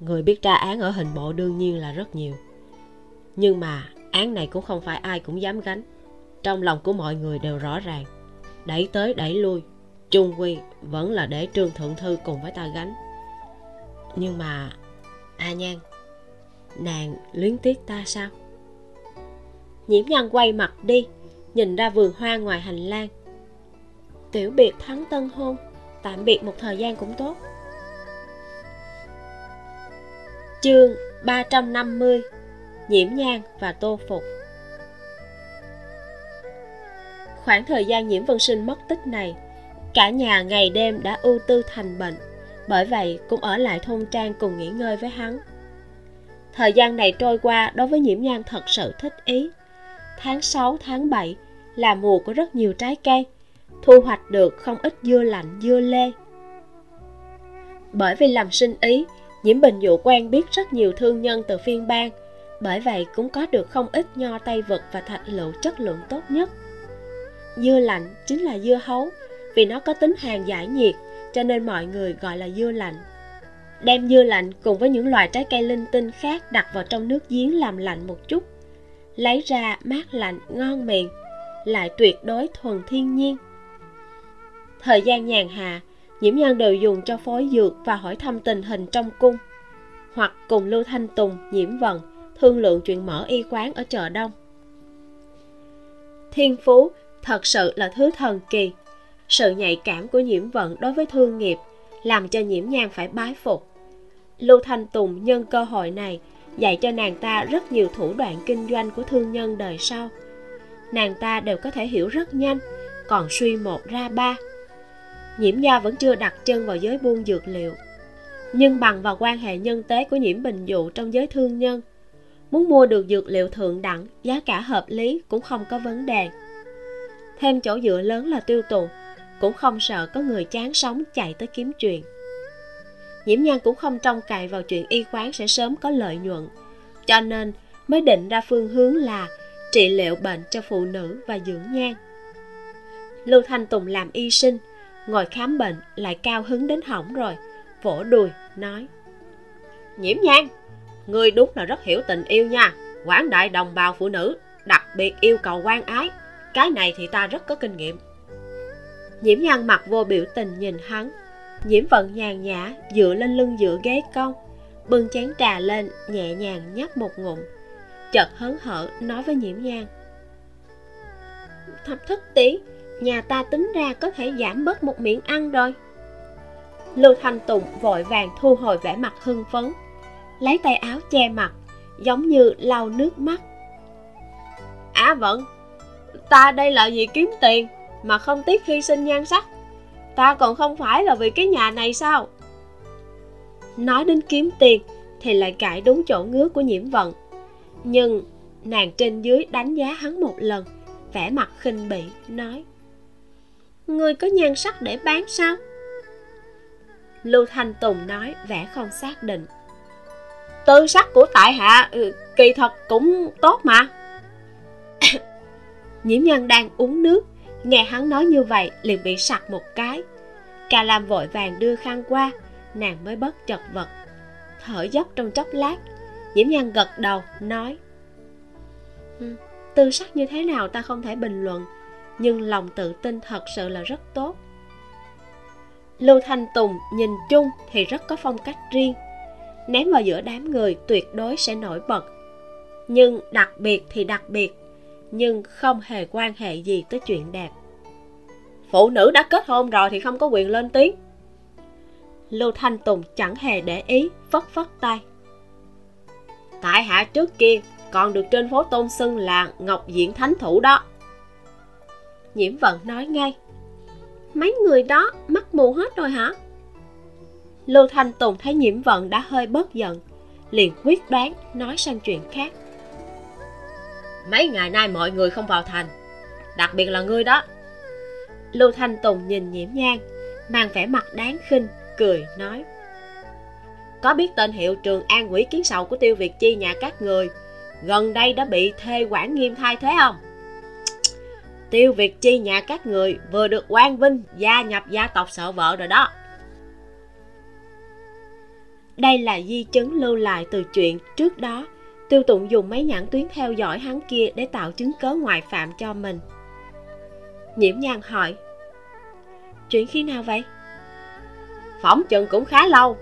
Người biết tra án ở hình bộ đương nhiên là rất nhiều. Nhưng mà án này cũng không phải ai cũng dám gánh. Trong lòng của mọi người đều rõ ràng. Đẩy tới đẩy lui chung quy vẫn là để trương thượng thư cùng với ta gánh. Nhưng mà a nhan nàng luyến tiếc ta sao? Nhiễm nhân quay mặt đi nhìn ra vườn hoa ngoài hành lang tiểu biệt thắng tân hôn. Tạm biệt một thời gian cũng tốt. Chương 350 nhiễm nhang và tô phục. Khoảng thời gian nhiễm vân sinh mất tích này cả nhà ngày đêm đã ưu tư thành bệnh. Bởi vậy cũng ở lại thôn trang cùng nghỉ ngơi với hắn. Thời gian này trôi qua đối với nhiễm nhan thật sự thích ý. Tháng 6, tháng 7 là mùa của rất nhiều trái cây thu hoạch được không ít dưa lạnh, dưa lê. Bởi vì làm sinh ý nhiễm bình dụ quen biết rất nhiều thương nhân từ phiên bang, bởi vậy cũng có được không ít nho tây vật và thạch lựu chất lượng tốt nhất. Dưa lạnh chính là dưa hấu, vì nó có tính hàng giải nhiệt, cho nên mọi người gọi là dưa lạnh. Đem dưa lạnh cùng với những loại trái cây linh tinh khác đặt vào trong nước giếng làm lạnh một chút, lấy ra mát lạnh ngon miệng, lại tuyệt đối thuần thiên nhiên thời gian nhàn hạ, nhiễm nhân đều dùng cho phối dược và hỏi thăm tình hình trong cung. Hoặc cùng lưu thanh tùng, nhiễm vận thương lượng chuyện mở y quán ở chợ đông. Thiên phú thật sự là thứ thần kỳ. Sự nhạy cảm của nhiễm vận đối với thương nghiệp làm cho nhiễm nhan phải bái phục. Lưu thanh tùng nhân cơ hội này dạy cho nàng ta rất nhiều thủ đoạn kinh doanh của thương nhân đời sau. Nàng ta đều có thể hiểu rất nhanh, còn suy một ra ba nhiễm gia vẫn chưa đặt chân vào giới buôn dược liệu. Nhưng bằng vào quan hệ nhân tế của nhiễm bình dụ trong giới thương nhân, muốn mua được dược liệu thượng đẳng, giá cả hợp lý cũng không có vấn đề. Thêm chỗ dựa lớn là tiêu tụ, cũng không sợ có người chán sống chạy tới kiếm chuyện. Nhiễm nhan cũng không trông cậy vào chuyện y khoán sẽ sớm có lợi nhuận, cho nên mới định ra phương hướng là trị liệu bệnh cho phụ nữ và dưỡng nhan. Lưu thanh tùng làm y sinh ngồi khám bệnh lại cao hứng đến hỏng rồi. Vỗ đùi, nói. Nhiễm nhan người đúng là rất hiểu tình yêu nha. Quảng đại đồng bào phụ nữ, đặc biệt yêu cầu quan ái. Cái này thì ta rất có kinh nghiệm. Nhiễm nhan mặt vô biểu tình nhìn hắn. Nhiễm vận nhàn nhã, dựa lên lưng dựa ghế cong bưng chén trà lên, nhẹ nhàng nhấp một ngụm. Chợt hớn hở, nói với nhiễm nhan. Thập thức tí nhà ta tính ra có thể giảm bớt một miệng ăn rồi. Lưu thanh tùng vội vàng thu hồi vẻ mặt hưng phấn lấy tay áo che mặt giống như lau nước mắt. Á à, vẫn ta đây là vì kiếm tiền mà không tiếc hy sinh nhan sắc. Ta còn không phải là vì cái nhà này sao? Nói đến kiếm tiền thì lại cãi đúng chỗ ngứa của nhiễm vận. Nhưng nàng trên dưới đánh giá hắn một lần vẻ mặt khinh bỉ nói người có nhan sắc để bán sao? Lưu thanh tùng nói vẻ không xác định. Tư sắc của tại hạ ừ, kỳ thật cũng tốt mà. Nhiễm nhân đang uống nước, nghe hắn nói như vậy liền bị sặc một cái. Ca lam vội vàng đưa khăn qua, nàng mới bất chật vật. Thở dốc trong chốc lát, nhiễm nhân gật đầu, nói ừ, tư sắc như thế nào ta không thể bình luận nhưng lòng tự tin thật sự là rất tốt. Lưu thanh tùng nhìn chung thì rất có phong cách riêng. Ném vào giữa đám người tuyệt đối sẽ nổi bật. Nhưng đặc biệt thì đặc biệt, nhưng không hề quan hệ gì tới chuyện đẹp. Phụ nữ đã kết hôn rồi thì không có quyền lên tiếng. Lưu thanh tùng chẳng hề để ý, phất phất tay. Tại hạ trước kia còn được trên phố tôn xưng là ngọc diện thánh thủ đó nhiễm vận nói ngay. Mấy người đó mắt mù hết rồi hả? Lưu thanh tùng thấy nhiễm vận đã hơi bớt giận liền quyết đoán nói sang chuyện khác. Mấy ngày nay mọi người không vào thành đặc biệt là ngươi đó. Lưu thanh tùng nhìn nhiễm nhang mang vẻ mặt đáng khinh cười nói. Có biết tên hiệu trường an quỷ kiến sầu của tiêu việt chi nhà các người gần đây đã bị thê quản nghiêm thay thế không tiêu việt chi nhà các người vừa được quan vinh, gia nhập gia tộc sợ vợ rồi đó. Đây là di chứng lưu lại từ chuyện trước đó. Tiêu tụng dùng mấy nhãn tuyến theo dõi hắn kia để tạo chứng cớ ngoại phạm cho mình. Nhiễm nhan hỏi, chuyện khi nào vậy? Phỏng chừng cũng khá lâu.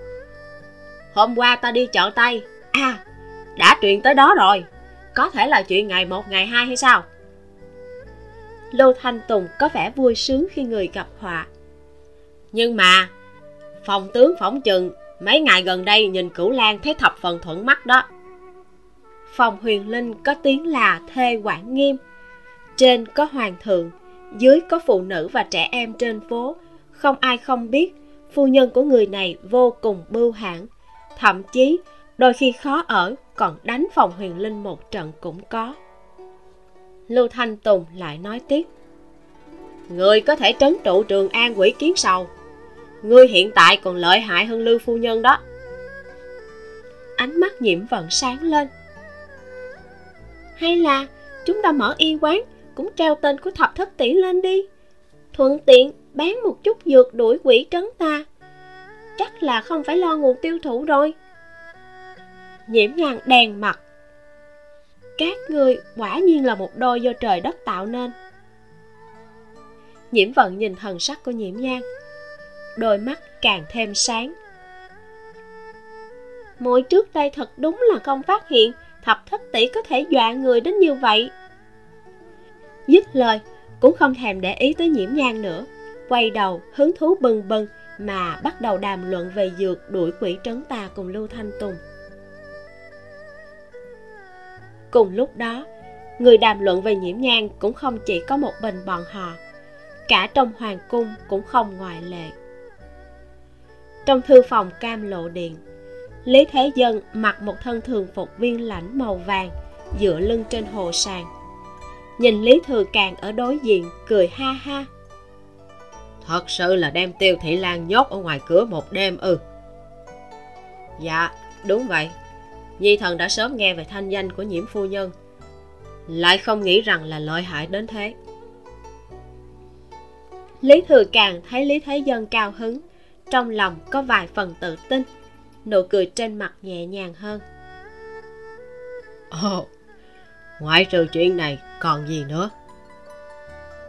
Hôm qua ta đi chợ tây. À đã truyền tới đó rồi. Có thể là chuyện ngày một, ngày hai hay sao? Lưu thanh tùng có vẻ vui sướng khi người gặp họa. Nhưng mà, phòng tướng phỏng chừng mấy ngày gần đây nhìn cửu lan thấy thập phần thuận mắt đó. Phòng huyền linh có tiếng là thê quản nghiêm. Trên có hoàng thượng, dưới có phụ nữ và trẻ em trên phố. Không ai không biết, phu nhân của người này vô cùng bưu hãn. Thậm chí, đôi khi khó ở, còn đánh phòng huyền linh một trận cũng có lưu thanh tùng lại nói tiếp. Người có thể trấn trụ trường an quỷ kiến sầu. Ngươi hiện tại còn lợi hại hơn lưu phu nhân đó. Ánh mắt nhiễm vận sáng lên. Hay là chúng ta mở y quán, cũng treo tên của thập thất tỷ lên đi. Thuận tiện bán một chút dược đuổi quỷ trấn ta. Chắc là không phải lo nguồn tiêu thụ rồi. Nhiễm nhan đèn mặt các ngươi quả nhiên là một đôi do trời đất tạo nên. Nhiễm vận nhìn thần sắc của nhiễm nhan, đôi mắt càng thêm sáng. Mỗi trước đây thật đúng là không phát hiện, thập thất tỷ có thể dọa người đến như vậy. Dứt lời, cũng không thèm để ý tới nhiễm nhan nữa, quay đầu hứng thú bừng bừng mà bắt đầu đàm luận về dược đuổi quỷ trấn tà cùng lưu thanh tùng cùng lúc đó, người đàm luận về nhiễm nhang cũng không chỉ có một mình bọn họ, cả trong hoàng cung cũng không ngoại lệ. Trong thư phòng cam lộ điện, lý thế dân mặc một thân thường phục viên lãnh màu vàng dựa lưng trên hồ sàn. Nhìn lý thừa càng ở đối diện cười ha ha. Thật sự là đem tiêu thị lan nhốt ở ngoài cửa một đêm ư? Dạ đúng vậy nhi thần đã sớm nghe về thanh danh của nhiễm phu nhân. Lại không nghĩ rằng là lợi hại đến thế. Lý thừa càng thấy lý thế dân cao hứng trong lòng có vài phần tự tin nụ cười trên mặt nhẹ nhàng hơn. Ồ ngoại trừ chuyện này còn gì nữa?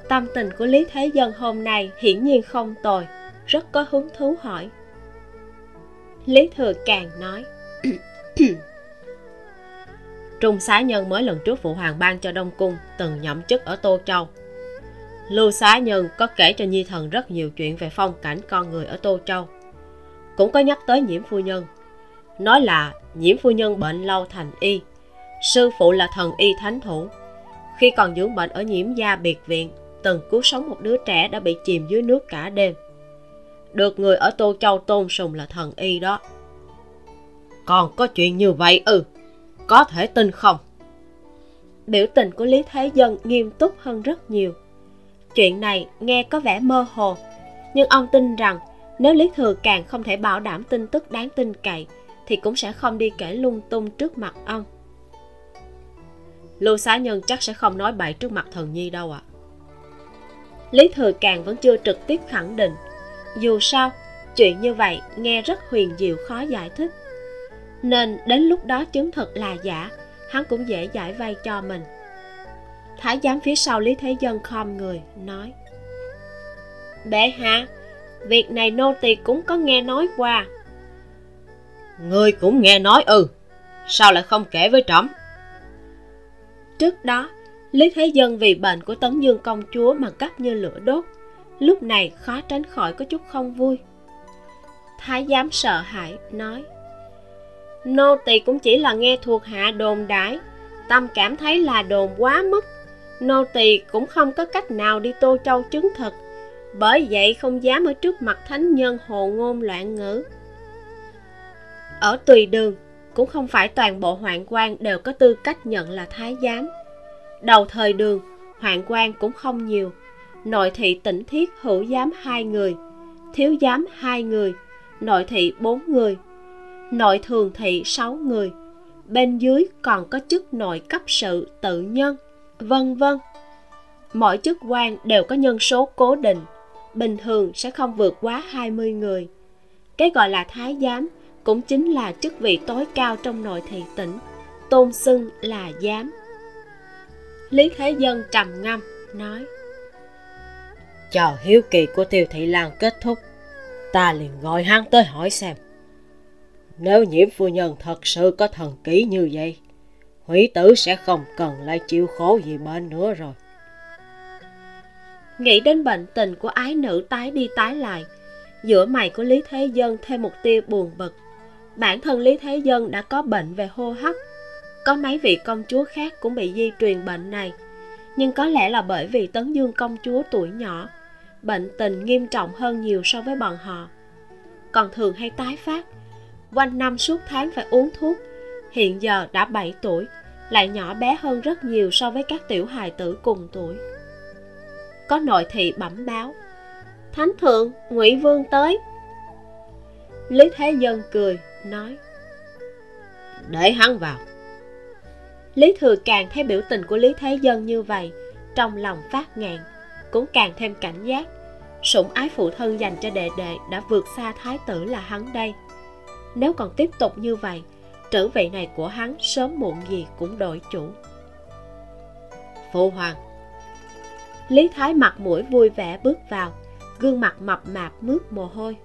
Tâm tình của lý thế dân hôm nay hiển nhiên không tồi rất có hứng thú hỏi. Lý thừa càng nói trung xá nhân mới lần trước phụ hoàng ban cho đông cung từng nhậm chức ở tô châu. Lưu xá nhân có kể cho nhi thần rất nhiều chuyện về phong cảnh con người ở tô châu. Cũng có nhắc tới nhiễm phu nhân. Nói là nhiễm phu nhân bệnh lâu thành y sư phụ là thần y thánh thủ. Khi còn dưỡng bệnh ở nhiễm gia biệt viện từng cứu sống một đứa trẻ đã bị chìm dưới nước cả đêm. Được người ở tô châu tôn sùng là thần y đó. Còn có chuyện như vậy ư? ừ, có thể tin không? Biểu tình của lý thế dân nghiêm túc hơn rất nhiều. Chuyện này nghe có vẻ mơ hồ, nhưng ông tin rằng nếu lý thừa càng không thể bảo đảm tin tức đáng tin cậy, thì cũng sẽ không đi kể lung tung trước mặt ông. Lưu xá nhân chắc sẽ không nói bậy trước mặt thần nhi đâu ạ. À. lý thừa càng vẫn chưa trực tiếp khẳng định. Dù sao, chuyện như vậy nghe rất huyền diệu khó giải thích nên đến lúc đó chứng thực là giả hắn cũng dễ giải vay cho mình. Thái giám phía sau lý thế dân khom người nói bệ hạ việc này nô tỳ cũng có nghe nói qua. Người cũng nghe nói ừ sao lại không kể với trẫm? Trước đó lý thế dân vì bệnh của tấn dương công chúa mà gấp như lửa đốt. Lúc này khó tránh khỏi có chút không vui. Thái giám sợ hãi nói nô tỳ cũng chỉ là nghe thuộc hạ đồn đãi tâm cảm thấy là đồn quá mức. Nô tỳ cũng không có cách nào đi tô châu chứng thực, bởi vậy không dám ở trước mặt thánh nhân hồ ngôn loạn ngữ. Ở tùy đường, cũng không phải toàn bộ hoạn quan đều có tư cách nhận là thái giám. Đầu thời đường hoạn quan cũng không nhiều, nội thị tỉnh thiết hữu giám hai người, thiếu giám hai người, nội thị bốn người nội thường thị sáu người. Bên dưới còn có chức nội cấp sự tự nhân, vân vân. Mỗi chức quan đều có nhân số cố định, bình thường sẽ không vượt quá 20 người. Cái gọi là thái giám cũng chính là chức vị tối cao trong nội thị tỉnh, tôn xưng là giám. Lý thế dân trầm ngâm, nói, chờ hiếu kỳ của tiêu thị lan kết thúc, ta liền gọi hắn tới hỏi xem nếu nhiễm phu nhân thật sự có thần ký như vậy, hủy tử sẽ không cần lại chịu khổ gì bên nữa rồi. Nghĩ đến bệnh tình của ái nữ tái đi tái lại, giữa mày của lý thế dân thêm một tia buồn bực. Bản thân lý thế dân đã có bệnh về hô hấp. Có mấy vị công chúa khác cũng bị di truyền bệnh này. Nhưng có lẽ là bởi vì tấn dương công chúa tuổi nhỏ, bệnh tình nghiêm trọng hơn nhiều so với bọn họ. Còn thường hay tái phát quanh năm suốt tháng phải uống thuốc. Hiện giờ đã 7 tuổi, lại nhỏ bé hơn rất nhiều so với các tiểu hài tử cùng tuổi. Có nội thị bẩm báo, thánh thượng, ngụy vương tới. Lý thế dân cười, nói, để hắn vào. Lý thừa càng thấy biểu tình của lý thế dân như vậy, trong lòng phát ngạn cũng càng thêm cảnh giác. Sủng ái phụ thân dành cho đệ đệ đã vượt xa thái tử là hắn đây nếu còn tiếp tục như vậy trữ vị này của hắn sớm muộn gì cũng đổi chủ. Phụ hoàng. Lý thái mặt mũi vui vẻ bước vào, gương mặt mập mạp mướt mồ hôi.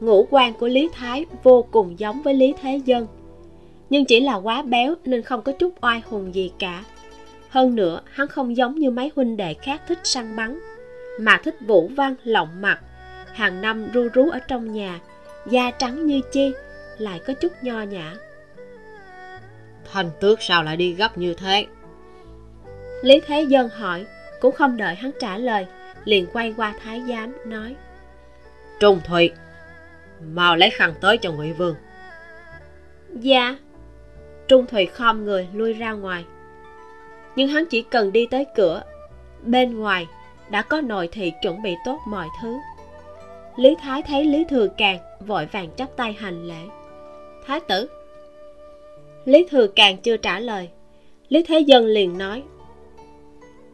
Ngũ quan của lý thái vô cùng giống với lý thế dân. Nhưng chỉ là quá béo nên không có chút oai hùng gì cả. Hơn nữa, hắn không giống như mấy huynh đệ khác thích săn bắn, mà thích vũ văn lộng mặt, hàng năm ru rú ở trong nhà da trắng như chi lại có chút nho nhã Thanh tước sao lại đi gấp như thế? Lý Thế Dân hỏi, cũng không đợi hắn trả lời, liền quay qua Thái Giám, nói Trung Thụy, mau lấy khăn tới cho Ngụy Vương. Dạ. Trung Thụy khom người lui ra ngoài. Nhưng hắn chỉ cần đi tới cửa, bên ngoài đã có nội thị chuẩn bị tốt mọi thứ. Lý Thái thấy Lý Thừa Càng vội vàng chắp tay hành lễ. Thái tử. Lý Thừa Càng chưa trả lời. Lý Thế Dân liền nói.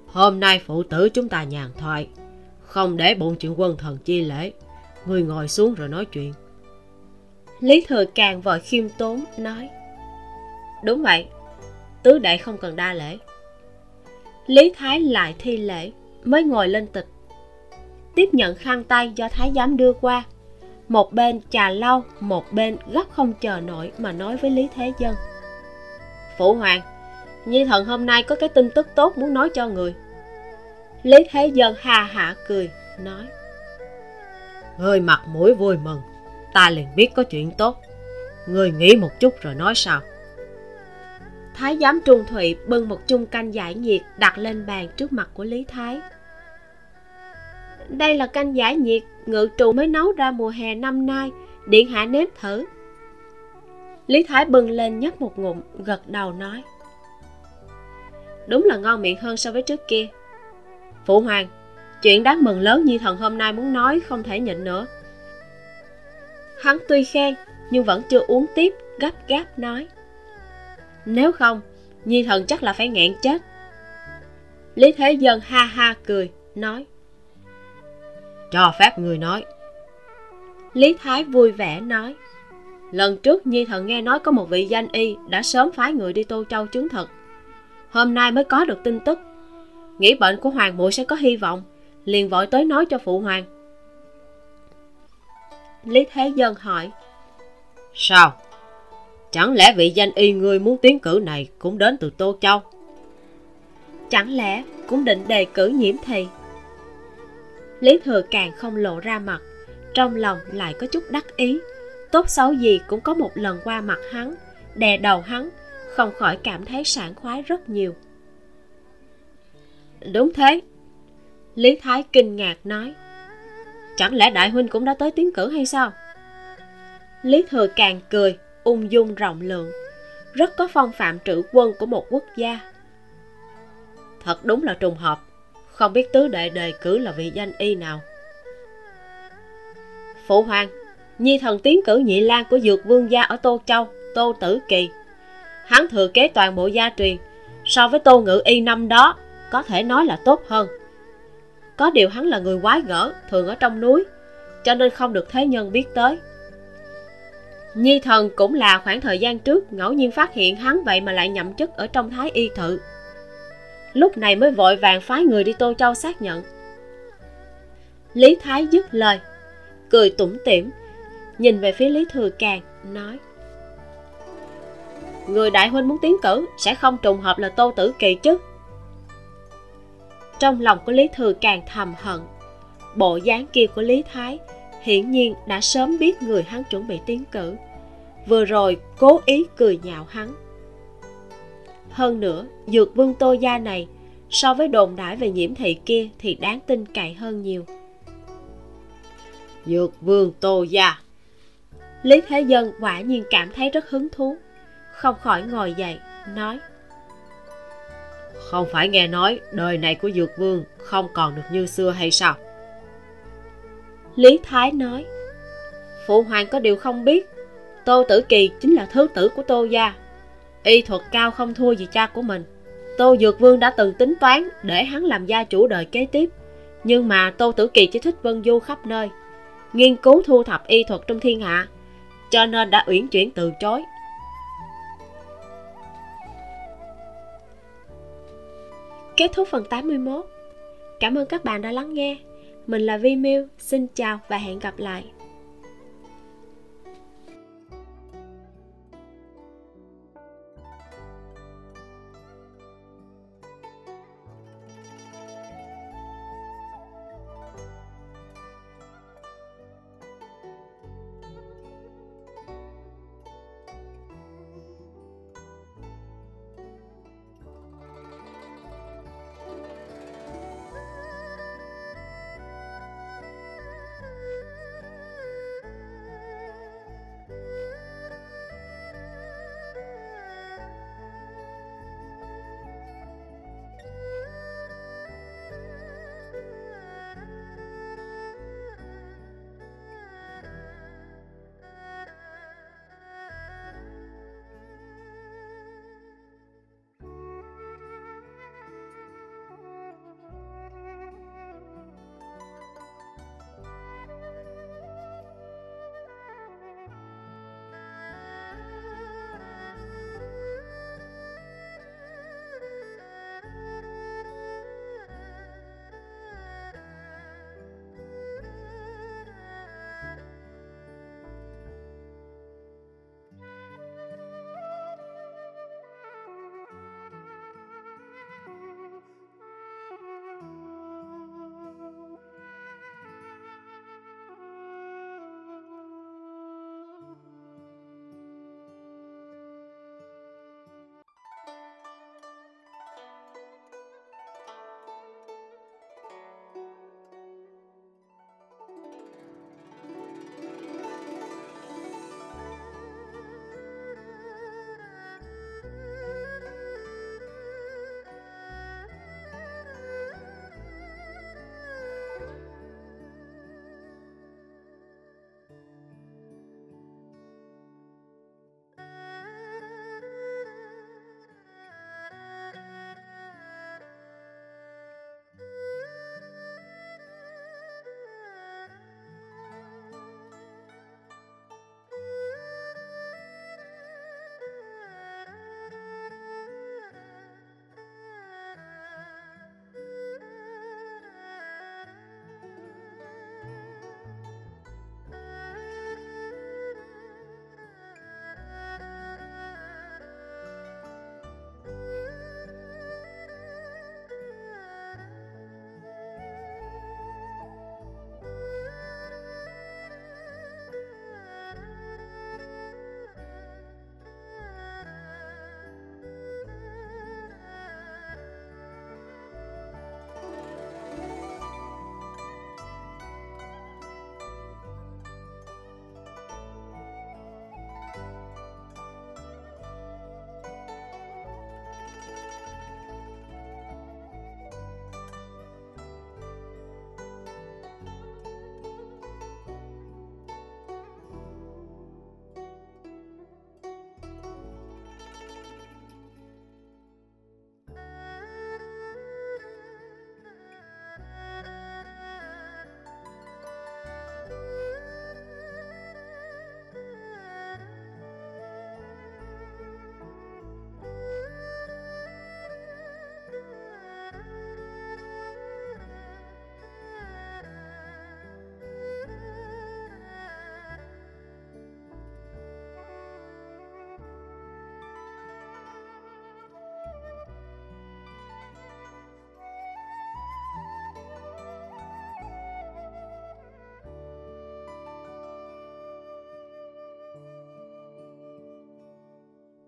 Hôm nay phụ tử chúng ta nhàn thoại, không để bụng chuyện quân thần chi lễ. Người ngồi xuống rồi nói chuyện. Lý Thừa Càng vội khiêm tốn nói. Đúng vậy, tứ đệ không cần đa lễ. Lý Thái lại thi lễ, mới ngồi lên tịch. Tiếp nhận khăn tay do Thái giám đưa qua. Một bên trà lau, một bên gấp không chờ nổi mà nói với Lý Thế Dân. Phụ hoàng, Nhi thần hôm nay có cái tin tức tốt muốn nói cho người. Lý Thế Dân hà hạ cười, nói. Người mặt mũi vui mừng, ta liền biết có chuyện tốt. Người nghĩ một chút rồi nói sao. Thái giám Trung Thụy bưng một chung canh giải nhiệt đặt lên bàn trước mặt của Lý Thái. Đây là canh giải nhiệt ngự trù mới nấu ra mùa hè năm nay, điện hạ nếm thử. Lý Thái bưng lên nhấp một ngụm, gật đầu nói. Đúng là ngon miệng hơn so với trước kia. Phụ hoàng, chuyện đáng mừng lớn như thần hôm nay muốn nói không thể nhịn nữa. Hắn tuy khen, nhưng vẫn chưa uống tiếp, gấp gáp nói. Nếu không, Nhi thần chắc là phải nghẹn chết. Lý Thế Dân ha ha cười, nói. Cho phép người nói. Lý Thái vui vẻ nói. Lần trước Nhi thần nghe nói có một vị danh y đã sớm phái người đi Tô Châu chứng thực. Hôm nay mới có được tin tức. Nghĩ bệnh của Hoàng muội sẽ có hy vọng, liền vội tới nói cho phụ hoàng. Lý Thế Dân hỏi. Sao? Chẳng lẽ vị danh y người muốn tiến cử này cũng đến từ Tô Châu? Chẳng lẽ cũng định đề cử nhiễm thì? Lý Thừa càng không lộ ra mặt, trong lòng lại có chút đắc ý. Tốt xấu gì cũng có một lần qua mặt hắn, đè đầu hắn, không khỏi cảm thấy sảng khoái rất nhiều. Đúng thế. Lý Thái kinh ngạc nói. Chẳng lẽ đại huynh cũng đã tới tiến cử hay sao? Lý Thừa càng cười, ung dung rộng lượng, rất có phong phạm trữ quân của một quốc gia. Thật đúng là trùng hợp, không biết tứ đệ đề cử là vị danh y nào. Phụ hoàng, Nhi thần tiến cử nhị lan của dược vương gia ở Tô Châu, Tô Tử Kỳ. Hắn thừa kế toàn bộ gia truyền, so với Tô Ngự Y năm đó, có thể nói là tốt hơn. Có điều hắn là người quái gở, thường ở trong núi, cho nên không được thế nhân biết tới. Nhi thần cũng là khoảng thời gian trước ngẫu nhiên phát hiện hắn vậy mà lại nhậm chức ở trong thái y thự. Lúc này mới vội vàng phái người đi Tô Châu xác nhận. Lý Thái dứt lời, cười tủm tỉm, nhìn về phía Lý Thừa Càng, nói Người đại huynh muốn tiến cử sẽ không trùng hợp là Tô Tử Kỳ chứ. Trong lòng của Lý Thừa Càng thầm hận, bộ dáng kia của Lý Thái hiển nhiên đã sớm biết người hắn chuẩn bị tiến cử vừa rồi cố ý cười nhạo hắn hơn nữa dược vương tô gia này so với đồn đãi về nhiễm thị kia thì đáng tin cậy hơn nhiều. Dược vương tô gia. Lý thế dân quả nhiên cảm thấy rất hứng thú không khỏi ngồi dậy nói. Không phải nghe nói đời này của dược vương không còn được như xưa hay sao? Lý thái nói. Phụ hoàng có điều không biết Tô Tử Kỳ chính là thứ tử của Tô Gia Y thuật cao không thua gì cha của mình. Tô Dược Vương đã từng tính toán để hắn làm gia chủ đời kế tiếp Nhưng mà Tô Tử Kỳ chỉ thích vân du khắp nơi Nghiên cứu thu thập y thuật trong thiên hạ Cho nên đã uyển chuyển từ chối. Kết thúc phần 81 Cảm ơn các bạn đã lắng nghe. Mình là Vi Miu, xin chào và hẹn gặp lại.